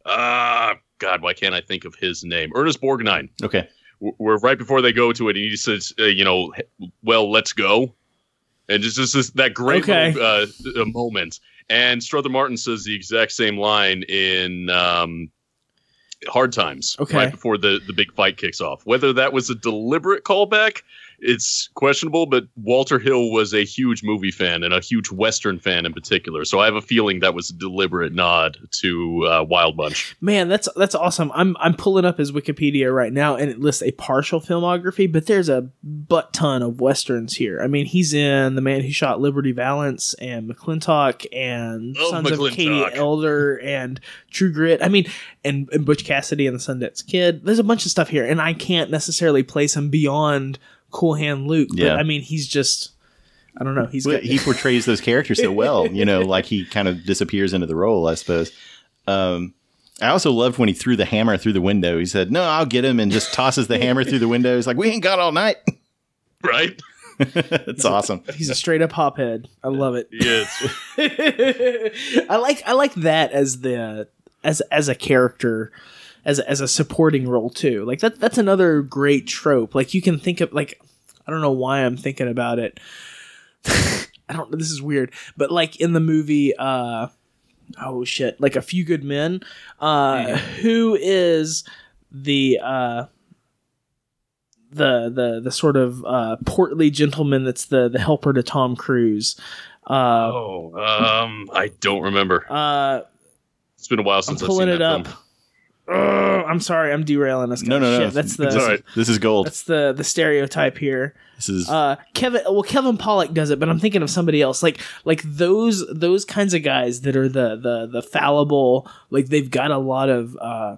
Ah, God, why can't I think of his name? Ernest Borgnine. okay. Wh- Where right before they go to it, and he says, uh, "You know, well, let's go," and just just this, that great Okay. uh, uh, moment. And Strother Martin says the exact same line in um, Hard Times, Okay. right before the the big fight kicks off. Whether that was a deliberate callback, it's questionable. But Walter Hill was a huge movie fan and a huge Western fan in particular, so I have a feeling that was a deliberate nod to uh, Wild Bunch. Man, that's that's awesome. I'm I'm pulling up his Wikipedia right now, and it lists a partial filmography, but there's a butt ton of westerns here. I mean, he's in The Man Who Shot Liberty Valance and McLintock and Oh, Sons of Katie Elder and True Grit. I mean, and, and Butch Cassidy and the Sundance Kid. There's a bunch of stuff here, and I can't necessarily place him beyond Cool Hand Luke. Yeah. But I mean, he's just I don't know. He's Well, got, he portrays those characters so well, you know, like he kind of disappears into the role, I suppose. Um, I also loved when he threw the hammer through the window. He said, "No, I'll get him," and just tosses the hammer through the window. He's like, "We ain't got all night." Right? It's awesome. he's a straight up hophead. I love it. Yes. I like I like that as the as as a character as a, as a supporting role too. Like that that's another great trope. Like you can think of like I don't know why I'm thinking about it. I don't know. this is weird, but like in the movie uh oh shit, like a few good men uh who is the uh the the the sort of uh portly gentleman that's the the helper to Tom Cruise. Uh Oh, um, I don't remember. uh It's been a while I'm since I've pulling seen it up. film. Ugh, I'm sorry, I'm derailing us. No, guys. no, no. Shit, that's the this, this is gold. that's the the stereotype here. This is Uh, Kevin, well, Kevin Pollak does it, but I'm thinking of somebody else, like like those those kinds of guys that are the the the fallible, like they've got a lot of. uh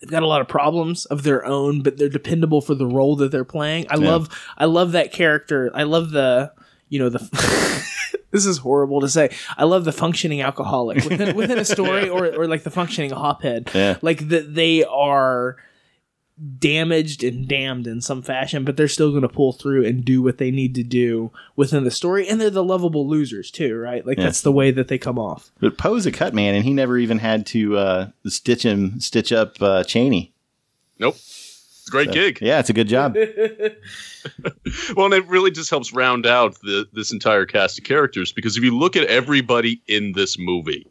They've got a lot of problems of their own, but they're dependable for the role that they're playing. I Yeah. love, I love that character. I love the, you know, the. this is horrible to say. I love the functioning alcoholic within, within a story, or or like the functioning hophead. Yeah. Like that they are damaged and damned in some fashion, but they're still going to pull through and do what they need to do within the story. And they're the lovable losers too, right? Like Yeah. that's the way that they come off. but Poe's a cut man, and he never even had to uh, stitch him, stitch up uh, Cheney. Nope. It's a great So, gig. Yeah, it's a good job. Well, and it really just helps round out the, this entire cast of characters because if you look at everybody in this movie,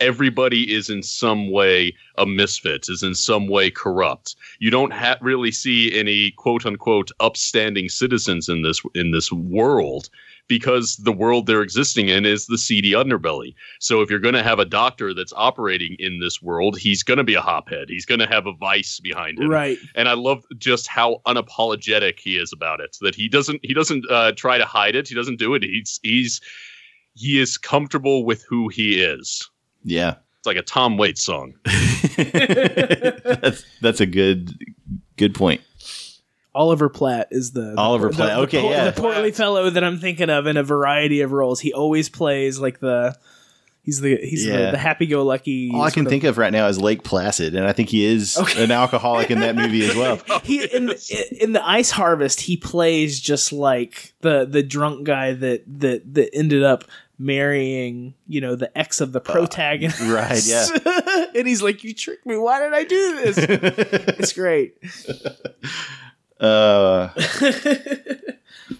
everybody is in some way a misfit, is in some way corrupt. You don't ha- really see any quote unquote upstanding citizens in this in this world because the world they're existing in is the seedy underbelly. So if you're going to have a doctor that's operating in this world, he's going to be a hophead. He's going to have a vice behind him Right. and I love just how unapologetic he is about it. That he doesn't he doesn't uh, try to hide it. He doesn't do it. He's he's he is comfortable with who he is. Yeah, It's like a Tom Waits song. that's that's a good good point. Oliver Platt is the, the Oliver the- Platt. the Okay, yeah. the portly fellow that I'm thinking of in a variety of roles. He always plays like the he's the he's Yeah. the, happy-go-lucky. All I can of- think of right now is Lake Placid, and I think he is Okay. an alcoholic in that movie as well. he in in the Ice Harvest he plays just like the the drunk guy that that that ended up marrying you know the ex of the uh, protagonist right, yeah. and he's like you tricked me why did I do this it's great uh,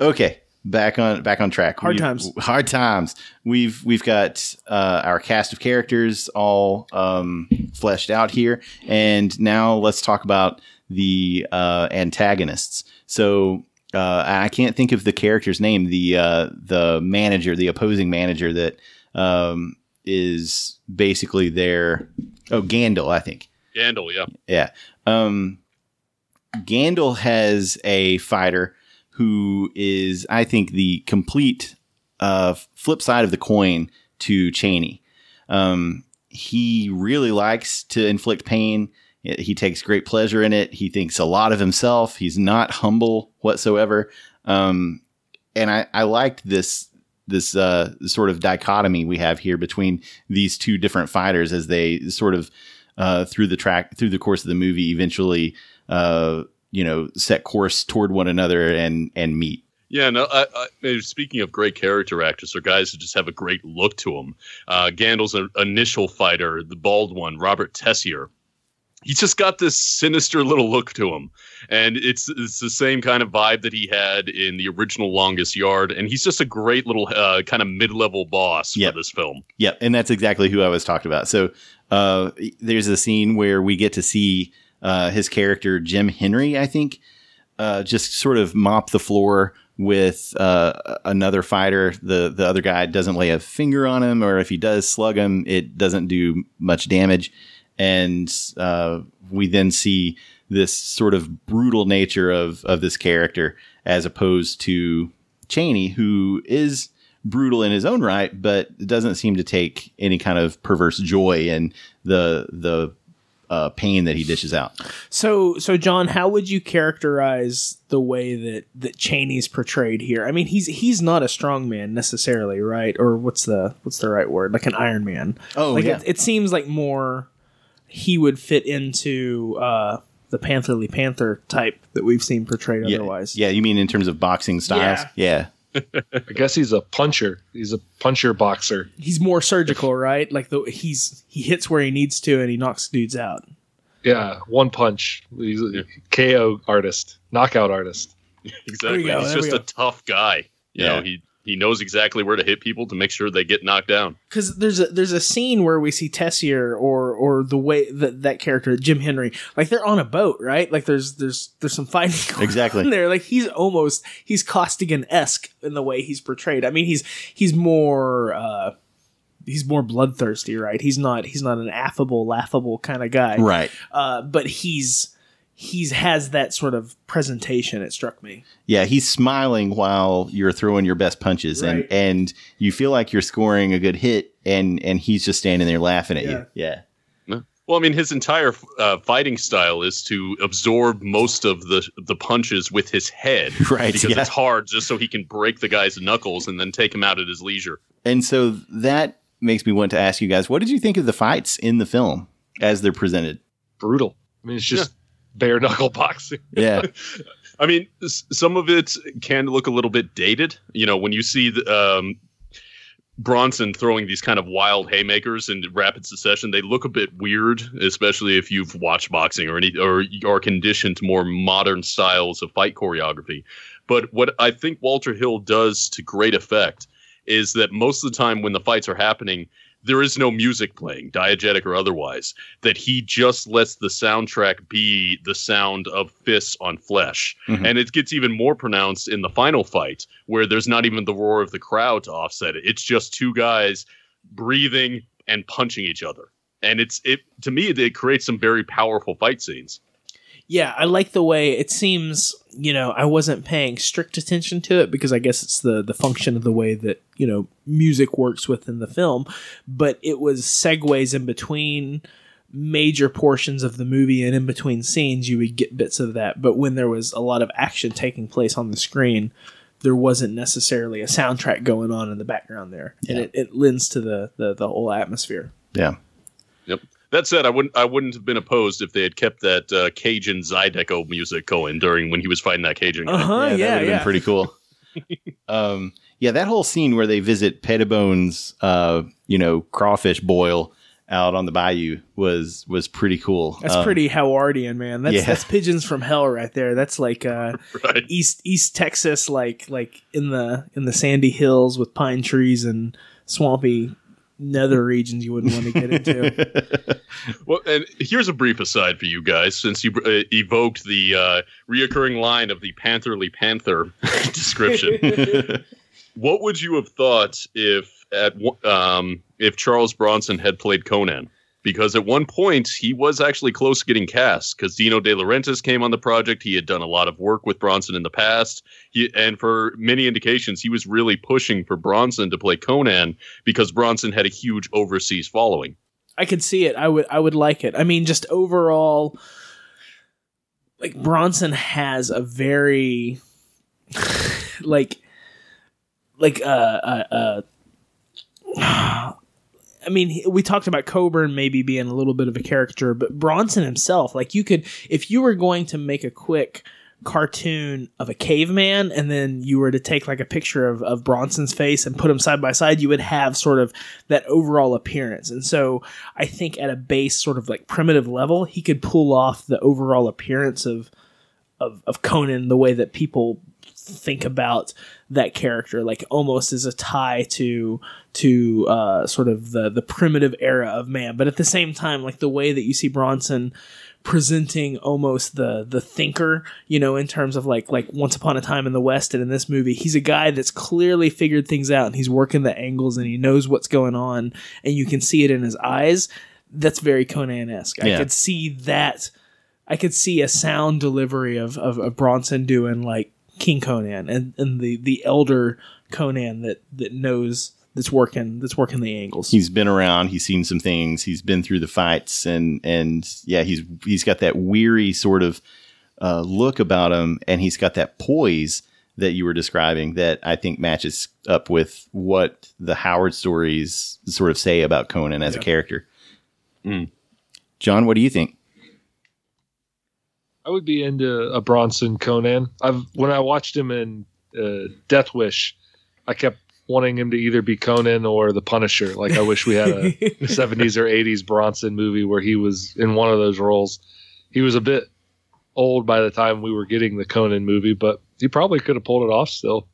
okay, back on back on track. Hard We've- times. Hard times. We've we've got uh, our cast of characters all um, fleshed out here, and now let's talk about the uh, antagonists. So. Uh, I can't think of the character's name. The uh, the manager, the opposing manager that um, is basically their oh Gandil, I think. Gandil, yeah. Yeah. Um, Gandil has a fighter who is, I think, the complete uh, flip side of the coin to Cheney. Um, he really likes to inflict pain. He takes great pleasure in it. He thinks a lot of himself. He's not humble whatsoever. Um, and I, I liked this this uh, sort of dichotomy we have here between these two different fighters as they sort of uh, through the track through the course of the movie eventually uh, you know set course toward one another and and meet. Yeah, no. I, I, speaking of great character actors or guys who just have a great look to them, uh, Gandil's initial fighter, the bald one, Robert Tessier. He's just got this sinister little look to him, and it's it's the same kind of vibe that he had in the original Longest Yard. And he's just a great little uh, kind of mid-level boss Yep. for this film. Yeah, and that's exactly who I was talking about. So uh, there's a scene where we get to see uh, his character Jim Henry, I think, uh, just sort of mop the floor with uh, another fighter. The the other guy doesn't lay a finger on him, or if he does slug him, it doesn't do much damage. And uh, we then see this sort of brutal nature of of this character, as opposed to Cheney, who is brutal in his own right, but doesn't seem to take any kind of perverse joy in the the uh, pain that he dishes out. So, so John, how would you characterize the way that that Cheney's portrayed here? I mean, he's he's not a strong man necessarily, right? Or what's the what's the right word? Like an Iron Man. Oh like yeah, it, it seems like more he would fit into uh, the Pantherly Panther type that we've seen portrayed yeah, otherwise. yeah. You mean in terms of boxing styles? Yeah, I guess he's a puncher. He's a puncher boxer. He's more surgical, right? Like the he's he hits where he needs to and he knocks dudes out. Yeah, one punch. He's a KO artist, knockout artist. Exactly. He's there just a tough guy. You Yeah. know, he he knows exactly where to hit people to make sure they get knocked down. because there's a there's a scene where we see Tessier or or the way that that character Jim Henry like they're on a boat right like there's there's there's some fighting going Exactly. on there like he's almost he's Costigan esque in the way he's portrayed I mean he's he's more uh he's more bloodthirsty, right? He's not he's not an affable, laughable kind of guy, Right. uh, but he's he's has that sort of presentation. It struck me. Yeah, he's smiling while you're throwing your best punches, Right. and and you feel like you're scoring a good hit, and and he's just standing there laughing at Yeah. you. Yeah. Well, I mean, his entire uh, fighting style is to absorb most of the the punches with his head, Right, Because yeah. it's hard, just so he can break the guy's knuckles and then take him out at his leisure. And so that makes me want to ask you guys, what did you think of the fights in the film as they're presented? Brutal. I mean, it's just bare knuckle boxing. Yeah. I mean, some of it can look a little bit dated. You know, when you see the, um, Bronson throwing these kind of wild haymakers in rapid succession, they look a bit weird, especially if you've watched boxing or any or you are conditioned to more modern styles of fight choreography. But what I think Walter Hill does to great effect is that most of the time when the fights are happening, there is no music playing, diegetic or otherwise. That he just lets the soundtrack be the sound of fists on flesh. Mhm. And it gets even more pronounced in the final fight, where there's not even the roar of the crowd to offset it. It's just two guys breathing and punching each other. And it's it to me it creates some very powerful fight scenes. Yeah, I like the way it seems. You know, I wasn't paying strict attention to it because I guess it's the the function of the way that you know music works within the film. But it was segues in between major portions of the movie and in between scenes you would get bits of that but when there was a lot of action taking place on the screen there wasn't necessarily a soundtrack going on in the background there and Yeah. it, it lends to the, the the whole atmosphere Yeah. That said, I wouldn't I wouldn't have been opposed if they had kept that uh, Cajun Zydeco music going during when he was fighting that Cajun guy. uh-huh that yeah would have yeah, been pretty cool. um, yeah, that whole scene where they visit Pettibone's, uh, you know, crawfish boil out on the bayou was was pretty cool. That's Um, pretty Howardian, man. That's yeah. that's pigeons from hell right there. That's like uh, Right. East East Texas, like like in the in the sandy hills with pine trees and swampy nether regions you wouldn't want to get into. Well, and here's a brief aside for you guys, since you uh, evoked the uh, reoccurring line of the Pantherly Panther description. what would you have thought if at um, if Charles Bronson had played Conan? Because at one point he was actually close to getting cast because Dino De Laurentiis came on the project. He had done a lot of work with Bronson in the past, he, and for many indications, he was really pushing for Bronson to play Conan because Bronson had a huge overseas following. I could see it. I would I would like it. I mean, just overall, like Bronson has a very like like uh uh. uh I mean, we talked about Coburn maybe being a little bit of a caricature, but Bronson himself, like you could, if you were going to make a quick cartoon of a caveman and then you were to take like a picture of, of Bronson's face and put him side by side, you would have sort of that overall appearance. And so I think at a base sort of like primitive level, he could pull off the overall appearance of of, of Conan the way that people think about that character like almost as a tie to to uh, sort of the the primitive era of man. But at the same time like the way that you see Bronson presenting almost the the thinker you know in terms of like like once upon a time in the west and in this movie he's a guy that's clearly figured things out and he's working the angles and he knows what's going on and you can see it in his eyes. That's very conan-esque. I could see that i could see a sound delivery of of, of bronson doing like king conan and and the the elder conan that that knows that's working that's working the angles he's been around. He's seen some things. He's been through the fights, and and yeah, he's he's got that weary sort of uh, look about him, and he's got that poise that you were describing that I think matches up with what the Howard stories sort of say about Conan as a character. Mm. John, what do you think? I would be into a Bronson Conan. I've when I watched him in uh, Death Wish, I kept wanting him to either be Conan or the Punisher. Like I wish we had a 70s or 80s Bronson movie where he was in one of those roles. He was a bit old by the time we were getting the Conan movie, but he probably could have pulled it off still.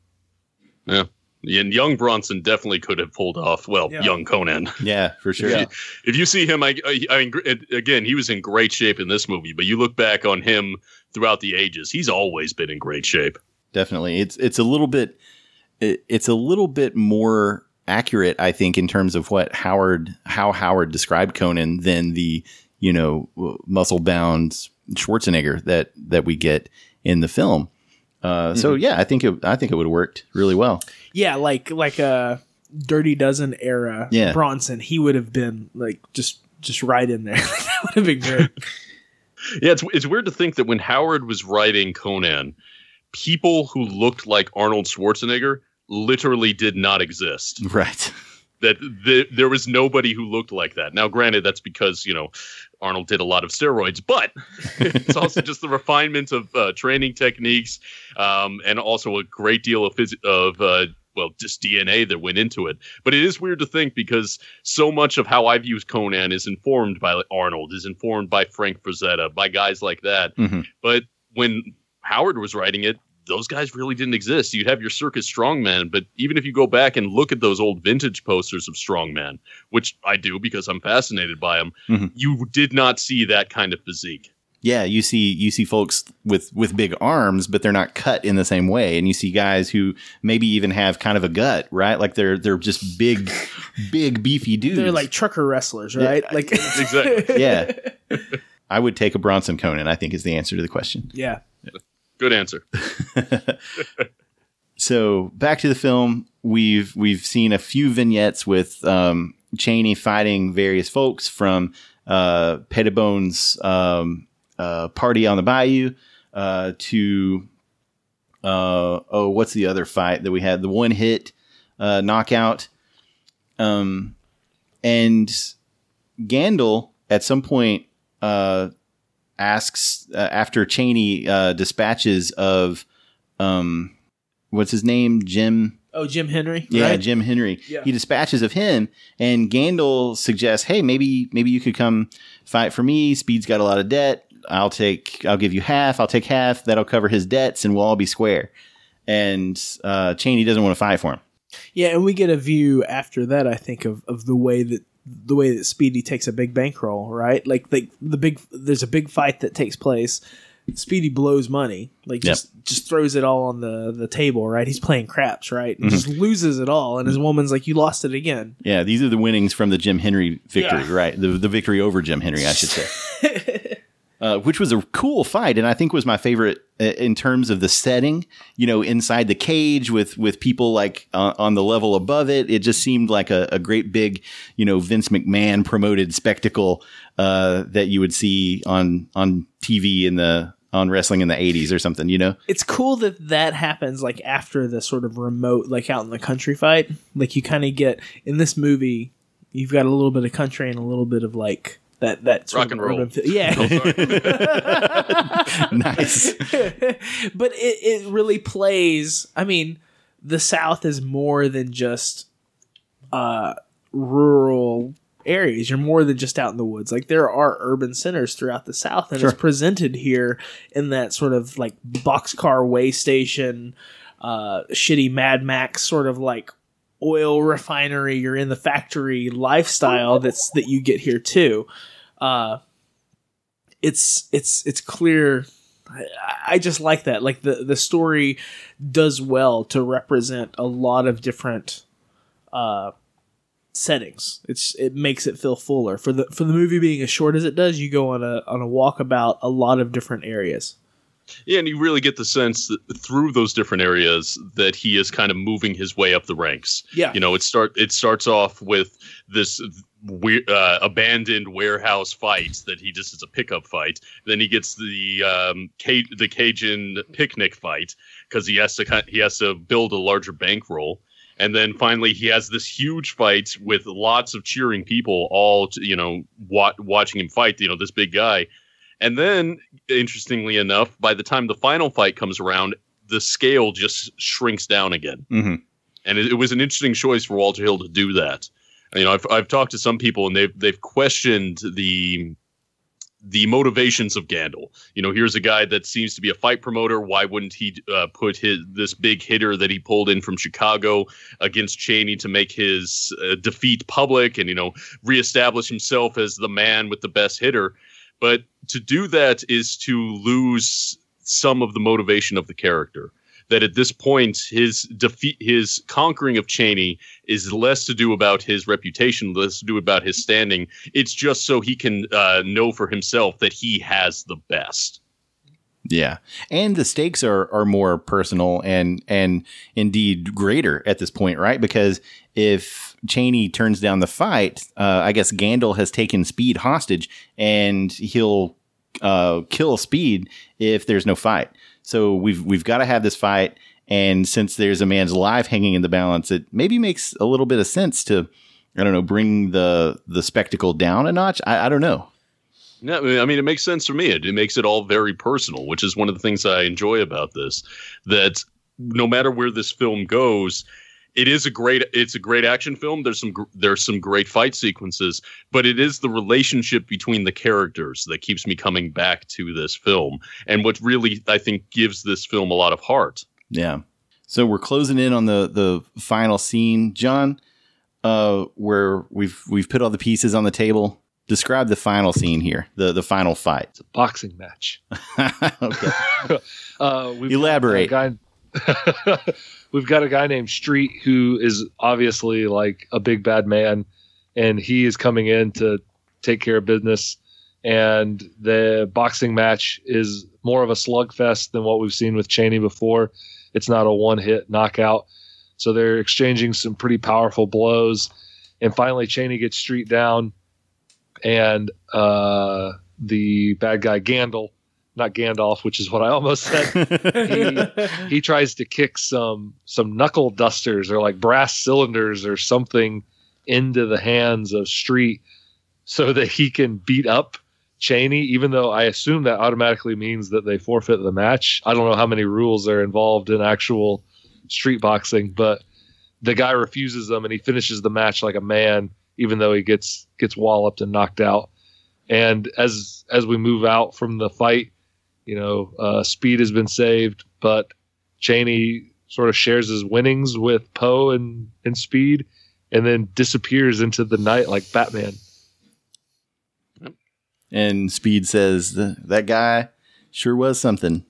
And young Bronson definitely could have pulled off. Well, Yeah. young Conan. Yeah, for sure. Yeah. If you see him, I, I I mean, again, he was in great shape in this movie. But you look back on him throughout the ages, he's always been in great shape. definitely. It's it's a little bit it, it's a little bit more accurate, I think, in terms of what Howard, how Howard described Conan than the you know muscle bound Schwarzenegger that that we get in the film. Uh, So Mm-hmm. yeah, I think it, I think it would have worked really well. Yeah, like like a Dirty Dozen era Yeah. Bronson, he would have been like just just right in there. that would have been great. Yeah, it's it's weird to think that when Howard was writing Conan, people who looked like Arnold Schwarzenegger literally did not exist. Right. That the, there was nobody who looked like that. Now, granted, that's because you know Arnold did a lot of steroids, but it's also just the refinement of uh, training techniques, um, and also a great deal of phys- of uh, well, just DNA that went into it. But it is weird to think because so much of how I've used Conan is informed by Arnold, is informed by Frank Frazetta, by guys like that. Mhm. But when Howard was writing it, those guys really didn't exist. You'd have your circus strongman, but even if you go back and look at those old vintage posters of strongman, which I do because I'm fascinated by them, Mhm. you did not see that kind of physique. Yeah, you see you see folks with with big arms, but they're not cut in the same way, and you see guys who maybe even have kind of a gut, right? Like they're they're just big, big beefy dudes. They're like trucker wrestlers, right? Like Exactly. yeah. I would take a Bronson Conan. I think is the answer to the question. yeah. Good answer. So back to the film, we've we've seen a few vignettes with um, Chaney fighting various folks from uh, Pettibone's um, uh, party on the bayou uh, to uh, oh, what's the other fight that we had? The one hit uh, knockout, um, and Gandalf at some point uh, asks uh, after Chaney uh, dispatches of um, what's his name, Jim. Oh, Jim Henry. Yeah, right? Jim Henry. Yeah. He dispatches of him, and Gandalf suggests, "Hey, maybe maybe you could come fight for me. Speed's got a lot of debt. I'll take. I'll give you half. I'll take half. That'll cover his debts, and we'll all be square." And uh, Chaney doesn't want to fight for him. Yeah, and we get a view after that, I think, of, of the way that the way that Speedy takes a big bankroll, right? Like like the big there's a big fight that takes place. Speedy blows money, like Yep. just just throws it all on the the table, right? He's playing craps, right? Mm-hmm. Just loses it all, and his woman's like, "You lost it again." Yeah, these are the winnings from the Jim Henry victory, Yeah. right? The the victory over Jim Henry, I should say. uh, which was a cool fight, and I think was my favorite uh, in terms of the setting. You know, inside the cage with with people like uh, on the level above it, it just seemed like a, a great big, you know, Vince McMahon promoted spectacle uh, that you would see on on TV in the on wrestling in the '80s or something. You know, It's cool that that happens like after the sort of remote, like out in the country fight. Like you kind of get in this movie, you've got a little bit of country and a little bit of like that that Rock and roll. urban fe- yeah. Oh, nice. but it, it really plays i mean the south is more than just uh rural areas you're more than just out in the woods like there are urban centers throughout the south and Sure. it's presented here in that sort of like boxcar way station uh shitty mad max sort of like oil refinery you're in the factory lifestyle that's that you get here too. Uh it's it's it's clear. I, just like that. Like the the story does well to represent a lot of different uh settings. It's it makes it feel fuller. For the for the movie being as short as it does you go on a on a walk about a lot of different areas Yeah, and you really get the sense that through those different areas that he is kind of moving his way up the ranks. yeah You know, it start it starts off with this we, uh, abandoned warehouse fight that he just is a pickup fight. Then he gets the um, Ca- the Cajun picnic fight because he has to he has to build a larger bankroll. And then finally, he has this huge fight with lots of cheering people, all you know, wa- watching him fight. You know, this big guy. And then, interestingly enough, by the time the final fight comes around, the scale just shrinks down again hmm and it, it was an interesting choice for Walter Hill to do that. You know, I've I've talked to some people and they've they've questioned the the motivations of Gandalf. You know, here's a guy that seems to be a fight promoter. Why wouldn't he uh, put his this big hitter that he pulled in from Chicago against Chaney to make his uh, defeat public and you know reestablish himself as the man with the best hitter? But to do that is to lose some of the motivation of the character that at this point his defeat, his conquering of Chaney is less to do about his reputation, less to do about his standing. It's just so he can uh, know for himself that he has the best. Yeah, and the stakes are are more personal and and indeed greater at this point, right? Because if Chaney turns down the fight, uh, I guess Gandil has taken Speed hostage, and he'll uh, kill Speed if there's no fight. So we've we've got to have this fight, and since there's a man's life hanging in the balance, it maybe makes a little bit of sense to I don't know bring the the spectacle down a notch. I, I don't know. Yeah, I mean, it makes sense for me. It, it makes it all very personal, which is one of the things I enjoy about this. That no matter where this film goes, it is a great it's a great action film. There's some there's some great fight sequences, but it is the relationship between the characters that keeps me coming back to this film, and what really I think gives this film a lot of heart. Yeah. So we're closing in on the the final scene, John, uh, where we've we've put all the pieces on the table describe the final scene here, the the final fight. It's a boxing match. okay. uh, we've Elaborate. Got guy, we've got a guy named Street who is obviously like a big bad man, and he is coming in to take care of business. And the boxing match is more of a slugfest than what we've seen with Chaney before. It's not a one hit knockout. So they're exchanging some pretty powerful blows. And finally, Chaney gets Street down and uh, the bad guy Gandil, not Gandalf, which is what I almost said. he, he tries to kick some some knuckle dusters or like brass cylinders or something into the hands of Street so that he can beat up Chaney, even though I assume that automatically means that they forfeit the match. I don't know how many rules are involved in actual street boxing, but the guy refuses them and he finishes the match like a man even though he gets gets walloped and knocked out. And as as we move out from the fight, you know, uh, Speed has been saved, but Chaney sort of shares his winnings with Poe and and Speed, and then disappears into the night like Batman. And Speed says that guy sure was something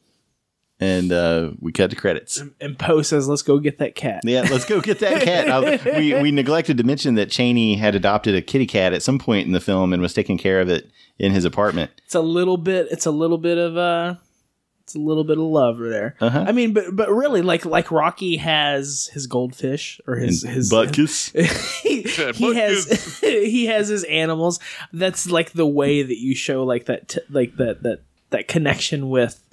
and uh, we cut the credits. And Poe says, "Let's go get that cat." Yeah, let's go get that cat. Uh, we we neglected to mention that Chaney had adopted a kitty cat at some point in the film and was taking care of it in his apartment. It's a little bit. It's a little bit of uh It's a little bit of love there. Uh-huh. I mean, but but really, like like Rocky has his goldfish or his And his Butkus. he, he has he has his animals. That's like the way that you show like that t- like that that that connection with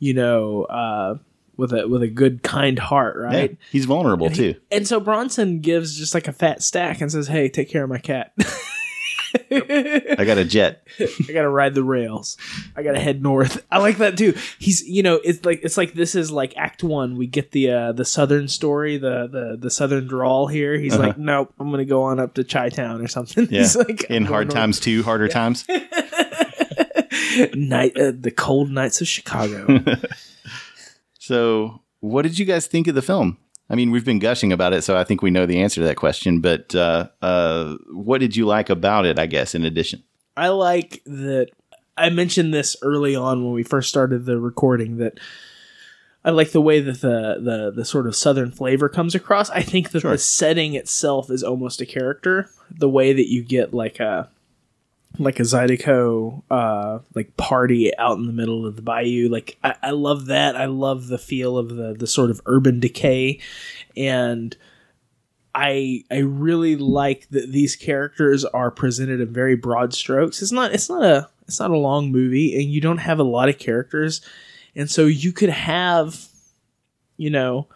you know uh with a with a good kind heart, Yeah, right? he's vulnerable And he- too. And so Bronson gives just like a fat stack and says, "Hey, take care of my cat." I got a jet. I gotta ride the rails. I gotta head north. I like that too. He's you know it's like it's like this is like Act One. We get the uh, the southern story, the the the southern drawl here. He's Uh-huh. like, nope, I'm gonna go on up to Chi Town or something. Yeah. He's like In hard going times too, harder times. north." night, uh, the cold nights of Chicago. So, what did you guys think of the film? I mean, we've been gushing about it, so I think we know the answer to that question. But uh, uh, what did you like about it? I guess in addition, I like that. I mentioned this early on when we first started the recording that I like the way that the the the sort of southern flavor comes across. I think that Sure. the setting itself is almost a character. The way that you get like a like a Zydeco uh like party out in the middle of the bayou. Like I, I love that. I love the feel of the the sort of urban decay and I I really like that these characters are presented in very broad strokes. It's not it's not a it's not a long movie and you don't have a lot of characters. And so you could have you know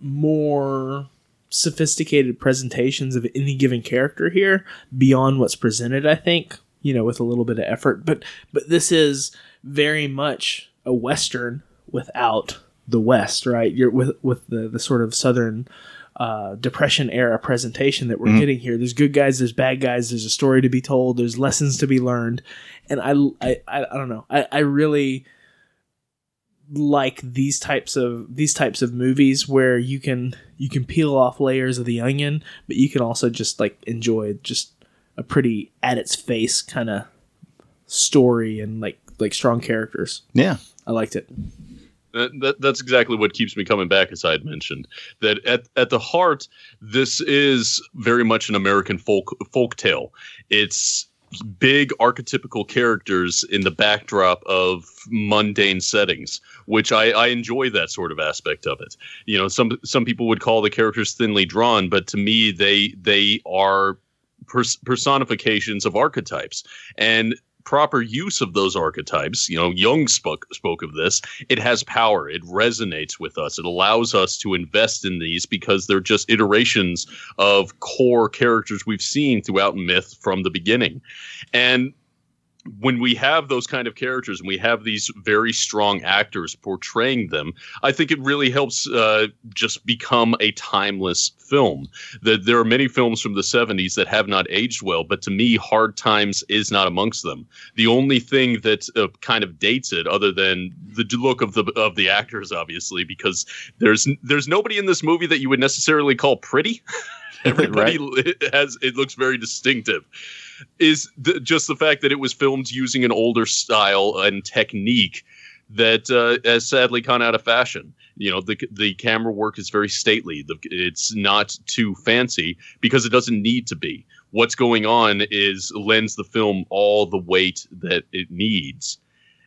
more sophisticated presentations of any given character here beyond what's presented, I think, you know, with a little bit of effort. But but this is very much a western without the west, right? You're with with the the sort of southern uh, depression era presentation that we're Mhm. getting here. There's good guys, there's bad guys, there's a story to be told, there's lessons to be learned, and I I I, I don't know, I, I really like these types of these types of movies where you can you can peel off layers of the onion, but you can also just like enjoy just a pretty at its face kind of story and like like strong characters. yeah. I liked it. That, that, that's exactly what keeps me coming back, as I had mentioned. That at, at the heart, this is very much an American folk folk tale. It's big archetypical characters in the backdrop of mundane settings, which I, I enjoy that sort of aspect of it. You know, some some people would call the characters thinly drawn, but to me, they they are pers- personifications of archetypes, and proper use of those archetypes, you know, Jung spoke spoke of this. It has power. It resonates with us. It allows us to invest in these because they're just iterations of core characters we've seen throughout myth from the beginning. And when we have those kind of characters and we have these very strong actors portraying them, I think it really helps uh, just become a timeless film. That there are many films from the 70s that have not aged well, but to me, Hard Times is not amongst them. The only thing that uh, kind of dates it, other than the look of the of the actors, obviously, because there's there's nobody in this movie that you would necessarily call pretty. Everybody right. has it looks very distinctive is just the fact that it was filmed using an older style and technique that uh, has sadly gone out of fashion. You know, the the camera work is very stately. The, it's not too fancy because it doesn't need to be. What's going on is lends the film all the weight that it needs.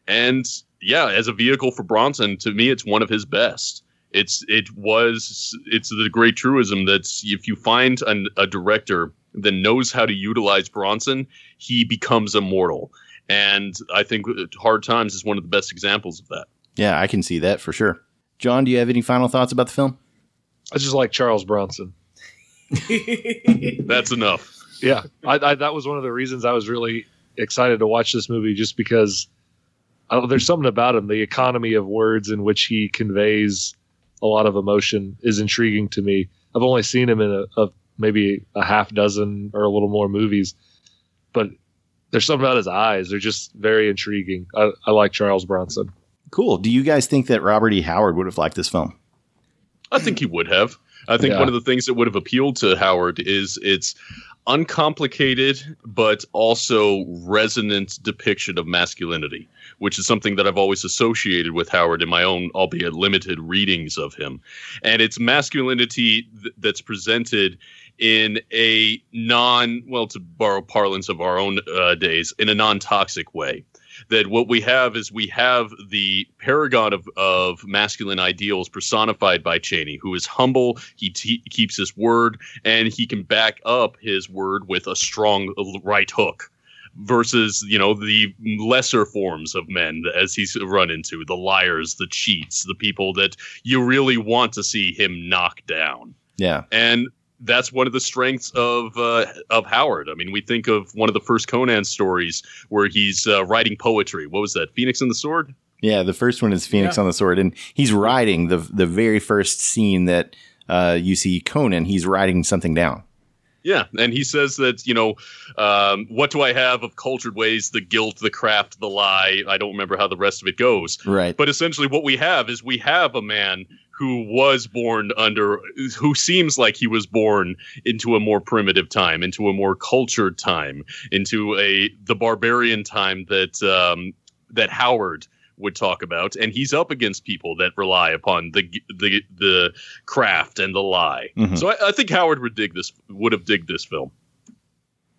And yeah, as a vehicle for Bronson, to me, it's one of his best. It's it was it's the great truism that if you find an, a director that knows how to utilize Bronson, he becomes immortal. And I think Hard Times is one of the best examples of that. Yeah, I can see that for sure. John, do you have any final thoughts about the film? I just like Charles Bronson. That's enough. Yeah, I, I, that was one of the reasons I was really excited to watch this movie, just because there's something about him. The economy of words in which he conveys a lot of emotion is intriguing to me. I've only seen him in a, a maybe a half dozen or a little more movies, but there's something about his eyes. They're just very intriguing. I, I like Charles Bronson. Cool. Do you guys think that Robert E. Howard would have liked this film? I think he would have. I think yeah. one of the things that would have appealed to Howard is its uncomplicated but also resonant depiction of masculinity, which is something that I've always associated with Howard in my own, albeit limited, readings of him. And it's masculinity th- that's presented in a non, well, to borrow parlance of our own uh, days, in a non toxic way. That what we have is we have the paragon of, of masculine ideals personified by Chaney, who is humble, he t- keeps his word, and he can back up his word with a strong right hook versus you know the lesser forms of men as he's run into the liars the cheats the people that you really want to see him knock down. Yeah. And that's one of the strengths of uh, of Howard. I mean, we think of one of the first Conan stories where he's uh, writing poetry. What was that? Phoenix and the Sword. Yeah, the first one is Phoenix yeah. on the Sword, and he's writing the the very first scene that uh, you see Conan. He's writing something down. Yeah, and he says that you know, um, what do I have of cultured ways? The guilt, the craft, the lie. I don't remember how the rest of it goes. Right. But essentially, what we have is we have a man who was born under who seems like he was born into a more primitive time into a more cultured time into a the barbarian time that um, that Howard would talk about and he's up against people that rely upon the the the craft and the lie mm-hmm. so I, I, think Howard would dig this would have digged this film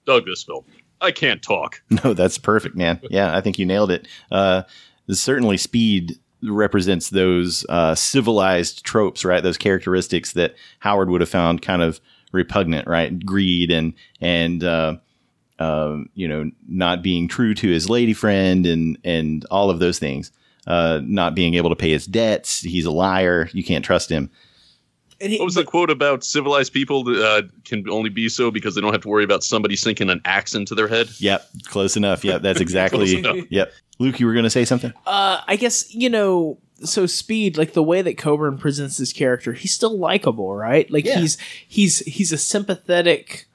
dug this film I can't talk no that's perfect man yeah I think you nailed it uh certainly speed represents those uh, civilized tropes, right? Those characteristics that Howard would have found kind of repugnant, right? Greed and and uh, uh, you know not being true to his lady friend and and all of those things. Uh, not being able to pay his debts. He's a liar. You can't trust him. He, what was the quote about civilized people uh, can only be so because they don't have to worry about somebody sinking an axe into their head? Yep, close enough. Yep, that's exactly. yep. Luke, you were going to say something? Uh, I guess, you know, so Speed, like the way that Coburn presents his character, he's still likable, right? Like yeah. he's he's he's a sympathetic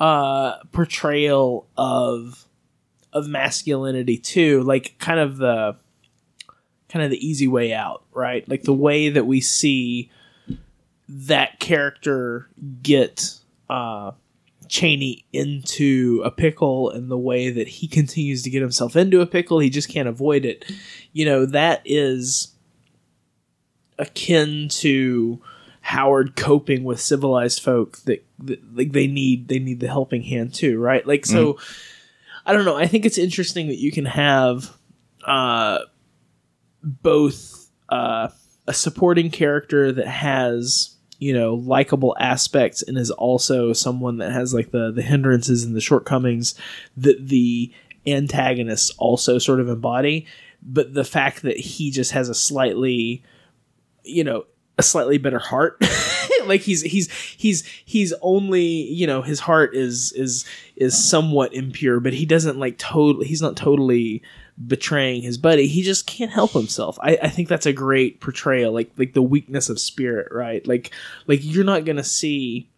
uh portrayal of of masculinity too, like kind of the kind of the easy way out, right? Like the way that we see that character get uh Chaney into a pickle and the way that he continues to get himself into a pickle, he just can't avoid it. You know, that is akin to Howard coping with civilized folk that, like they need they need the helping hand too, right? Like so I don't know, I think it's interesting that you can have uh both uh a supporting character that has you know likable aspects and is also someone that has like the the hindrances and the shortcomings that the antagonists also sort of embody. But the fact that he just has a slightly you know a slightly better heart. Like he's he's he's he's only you know his heart is is is somewhat impure but he doesn't like totally he's not totally betraying his buddy. He just can't help himself. I, I think that's a great portrayal like like the weakness of spirit right? Like like you're not gonna see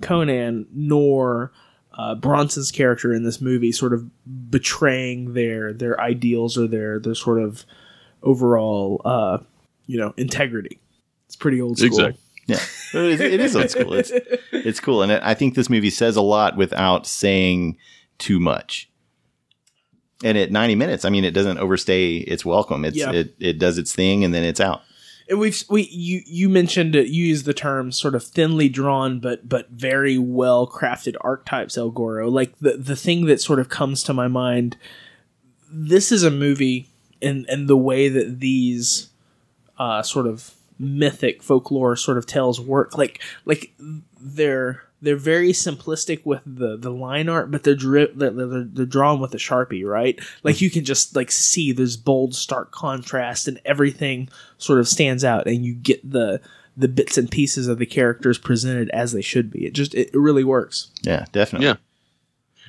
conan nor uh, bronson's character in this movie sort of betraying their their ideals or their their sort of overall uh you know integrity pretty old school Exactly. Yeah, it is, it is old school. It's it's cool, and I think this movie says a lot without saying too much. And at ninety minutes, I mean, it doesn't overstay its welcome. It's Yeah. it it does its thing, and then it's out. and we've we you you mentioned it you used the term sort of thinly drawn but but very well crafted archetypes el goro like the the thing that sort of comes to my mind this is a movie and and the way that these uh sort of mythic folklore sort of tales work like like they're they're very simplistic with the the line art but they're dri- they're, they're, they're drawn with a sharpie right like mm. you can just like see this bold stark contrast and everything sort of stands out and you get the the bits and pieces of the characters presented as they should be it just it really works Yeah, definitely. Yeah.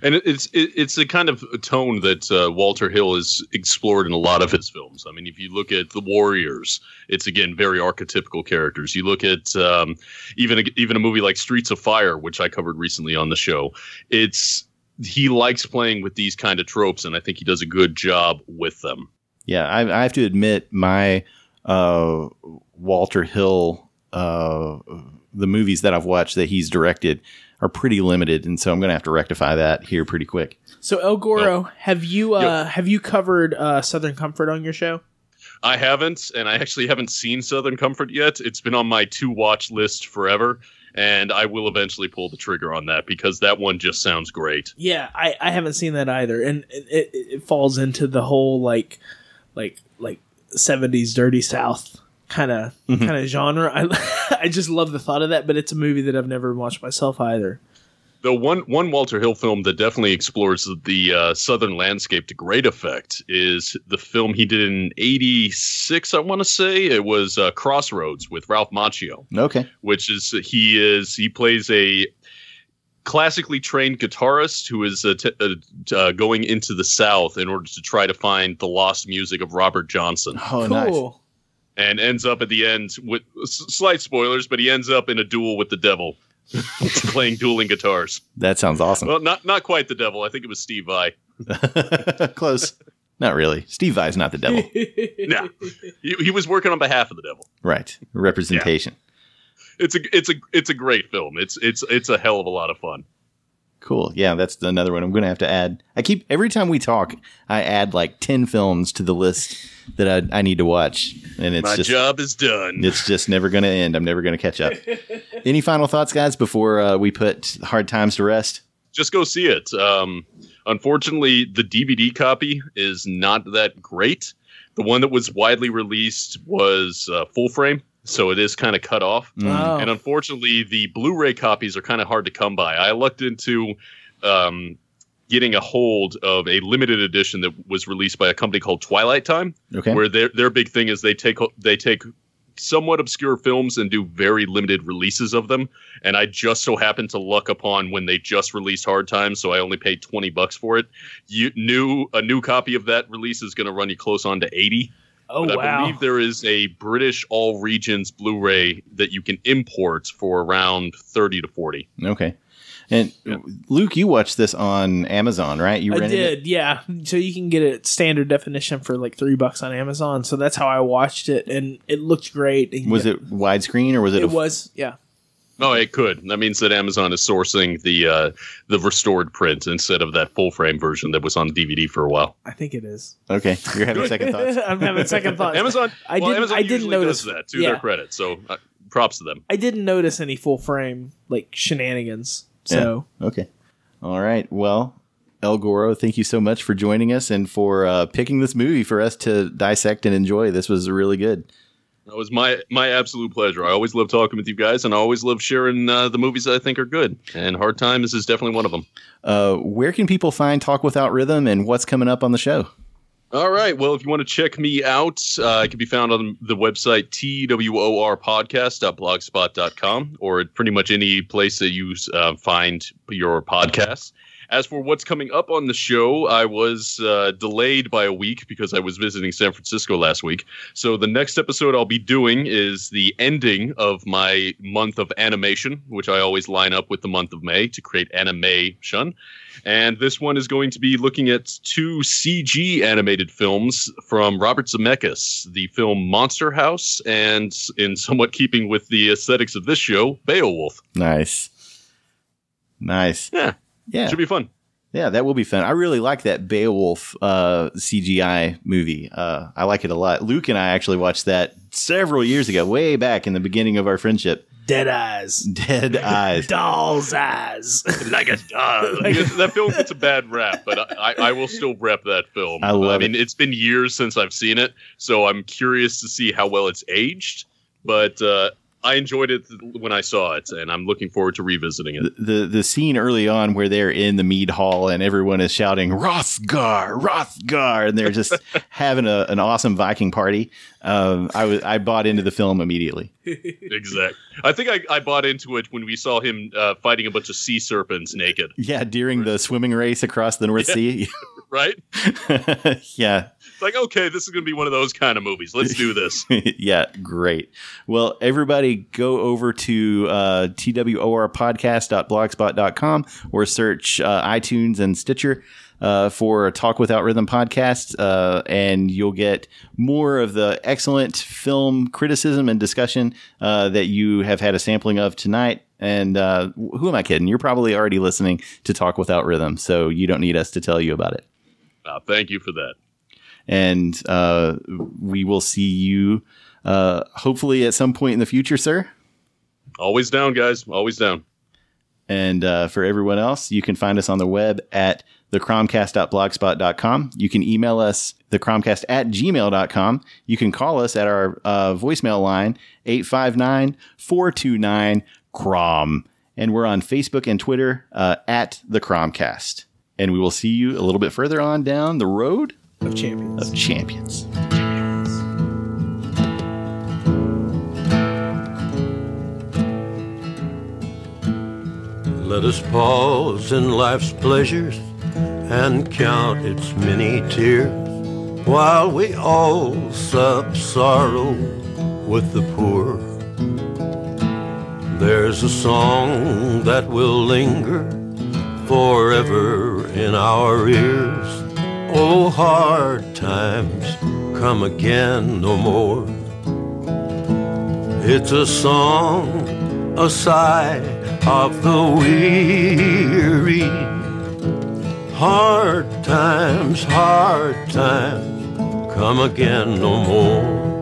And it's it, it's a kind of tone that uh, Walter Hill has explored in a lot of his films. I mean, if you look at the Warriors, it's again very archetypical characters. You look at um, even a, even a movie like Streets of Fire, which I covered recently on the show. It's he likes playing with these kind of tropes, and I think he does a good job with them. Yeah, I, I have to admit, my uh, Walter Hill, uh, the movies that I've watched that he's directed are pretty limited, and so I'm going to have to rectify that here pretty quick. so el goro have you uh have you covered uh southern comfort on your show I haven't, and I actually haven't seen Southern Comfort yet. It's been on my to watch list forever, and I will eventually pull the trigger on that because that one just sounds great. Yeah, I, I haven't seen that either, and it, it, it falls into the whole like like like seventies dirty south kind of Mhm. kind of genre. I I just love the thought of that, but it's a movie that I've never watched myself either. The one one Walter Hill film that definitely explores the uh, southern landscape to great effect is the film he did in '86. I want to say it was uh, Crossroads with Ralph Macchio. Okay. which is he is he plays a classically trained guitarist who is uh, t- uh, uh, going into the South in order to try to find the lost music of Robert Johnson, Oh, nice. And ends up at the end with s- slight spoilers, but he ends up in a duel with the devil, playing dueling guitars. That sounds awesome. Well, not not quite the devil. I think it was Steve Vai. Close. Not really. Steve Vai's not the devil. No. He, he was working on behalf of the devil. right. Representation. It's a it's a it's a great film. It's it's it's a hell of a lot of fun. Cool. Yeah, that's another one I'm going to have to add. I keep every time we talk, I add like 10 films to the list that I, I need to watch and it's My just job is done. it's just never going to end. I'm never going to catch up. Any final thoughts guys before uh, we put hard times to rest? just go see it. Um, unfortunately, the DVD copy is not that great. The one that was widely released was uh, full frame, so it is kind of cut off. Mm. Oh. And unfortunately, the Blu-ray copies are kind of hard to come by. I looked into um, getting a hold of a limited edition that was released by a company called Twilight Time, Okay. where their their big thing is they take they take somewhat obscure films and do very limited releases of them. And I just so happened to luck upon when they just released Hard Times, so I only paid twenty bucks for it. You new a new copy of that release is going to run you close on to eighty. Oh but I wow! believe there is a British all regions Blu-ray that you can import for around thirty to forty. Okay. And Yeah. Luke, you watched this on Amazon, right? You I rented it? did, yeah. So you can get it standard definition for like three bucks on Amazon. So that's how I watched it, and it looked great. Was yeah, it widescreen or was it? It a- was, yeah. Oh, it could. That means that Amazon is sourcing the uh, the restored print instead of that full frame version that was on DVD for a while. I think it is. Okay, you're having second thoughts. I'm having second thoughts. Amazon, I well, didn't- Amazon I didn't notice- that to yeah. their credit. So uh, props to them. I didn't notice any full frame like shenanigans. So Okay. All right. Well, El Goro, thank you so much for joining us and for uh, picking this movie for us to dissect and enjoy. This was really good. It was my my absolute pleasure. I always love talking with you guys, and I always love sharing uh, the movies that I think are good. And Hard Times is definitely one of them. Uh, where can people find Talk Without Rhythm and what's coming up on the show? All right. Well, if you want to check me out, uh, it can be found on the website twrpodcast.blogspot.com or at pretty much any place that you uh, find your podcasts. As for what's coming up on the show, I was uh, delayed by a week because I was visiting San Francisco last week. So the next episode I'll be doing is the ending of my month of animation, which I always line up with the month of May to create animation. And this one is going to be looking at two CG animated films from Robert Zemeckis, the film Monster House, and in somewhat keeping with the aesthetics of this show, Beowulf. Nice. Nice. Yeah. Yeah. Should be fun. Yeah, that will be fun. I really like that Beowulf uh, CGI movie. Uh, I like it a lot. Luke and I actually watched that several years ago, way back in the beginning of our friendship. dead eyes, Dead Eyes. doll's eyes. like a dog. that film gets a bad rap, but I, I will still rep that film. I love I mean, it's been years since I've seen it, so I'm curious to see how well it's aged. But uh, I enjoyed it when I saw it, and I'm looking forward to revisiting it. the the scene early on where they're in the mead hall and everyone is shouting Hrothgar, Hrothgar, and they're just having a, an awesome Viking party. Um, I was I bought into the film immediately. Exact. I think I, I bought into it when we saw him uh, fighting a bunch of sea serpents naked, Yeah, during the swimming race across the North Sea. right? yeah, It's like, okay, this is going to be one of those kind of movies. Let's do this. yeah, great. Well, everybody go over to uh, twrpodcast.blogspot.com or search uh, iTunes and Stitcher uh, for Talk Without Rhythm podcast, uh, and you'll get more of the excellent film criticism and discussion uh, that you have had a sampling of tonight. And uh, who am I kidding? You're probably already listening to Talk Without Rhythm, so you don't need us to tell you about it. Uh, thank you for that. And uh, we will see you uh, hopefully at some point in the future, sir. Always down, guys. Always down. And uh, for everyone else, you can find us on the web at thecromcast.blogspot.com. You can email us, thecromcast at gmail.com. You can call us at our uh, voicemail line, 859 429 CROM. And we're on Facebook and Twitter uh, at the Cromcast. And we will see you a little bit further on down the road of champions. of champions. Let us pause in life's pleasures and count its many tears while we all sup sorrow with the poor. There's a song that will linger forever in our ears. Oh, hard times come again no more. It's a song, a sigh of the weary. Hard times, hard times come again no more.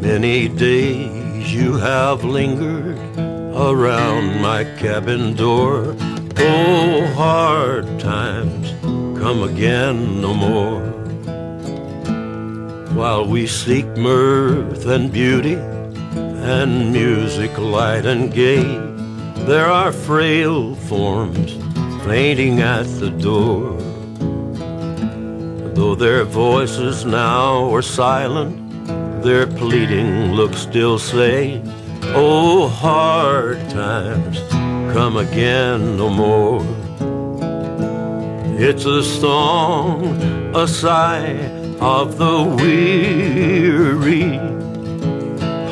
Many days you have lingered around my cabin door. Oh, hard times come again no more. While we seek mirth and beauty and music light and gay, there are frail forms fainting at the door. Though their voices now are silent, their pleading looks still say, Oh, hard times come again no more. It's a song, a sigh of the weary.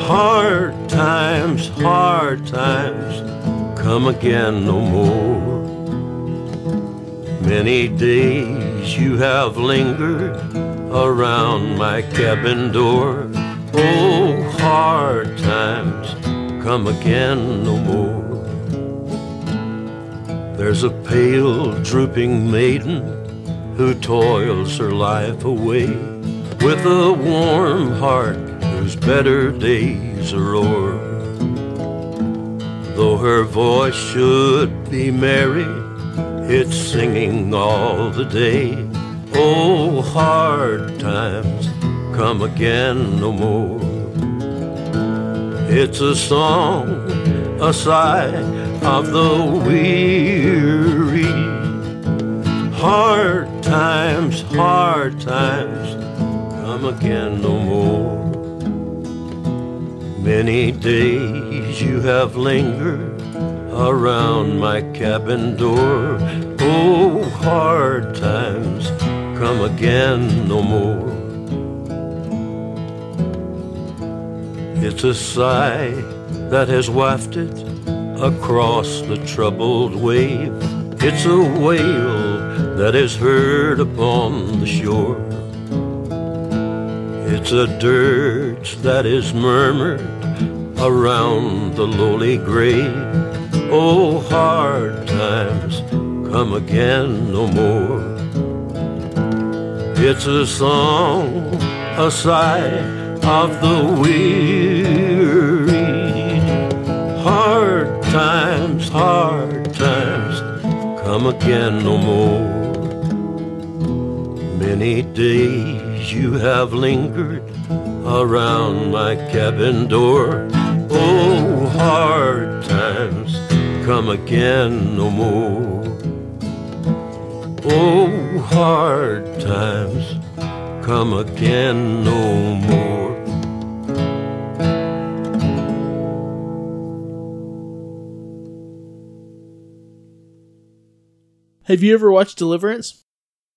Hard times, hard times come again no more. Many days you have lingered around my cabin door. Oh, hard times come again no more. There's a pale, drooping maiden who toils her life away with a warm heart whose better days are o'er. Though her voice should be merry, it's singing all the day. Oh, hard times come again no more. It's a song, a sigh of the weary. Hard times, hard times come again no more. Many days you have lingered around my cabin door. Oh, hard times come again no more. It's a sigh that has wafted across the troubled wave. It's a wail that is heard upon the shore. It's a dirge that is murmured around the lowly grave. Oh, hard times come again no more. It's a song, a sigh of the weary. Hard times, hard times come again no more. Many days you have lingered around my cabin door. Oh, hard times come again no more. Oh, hard times come again no more. Have you ever watched Deliverance?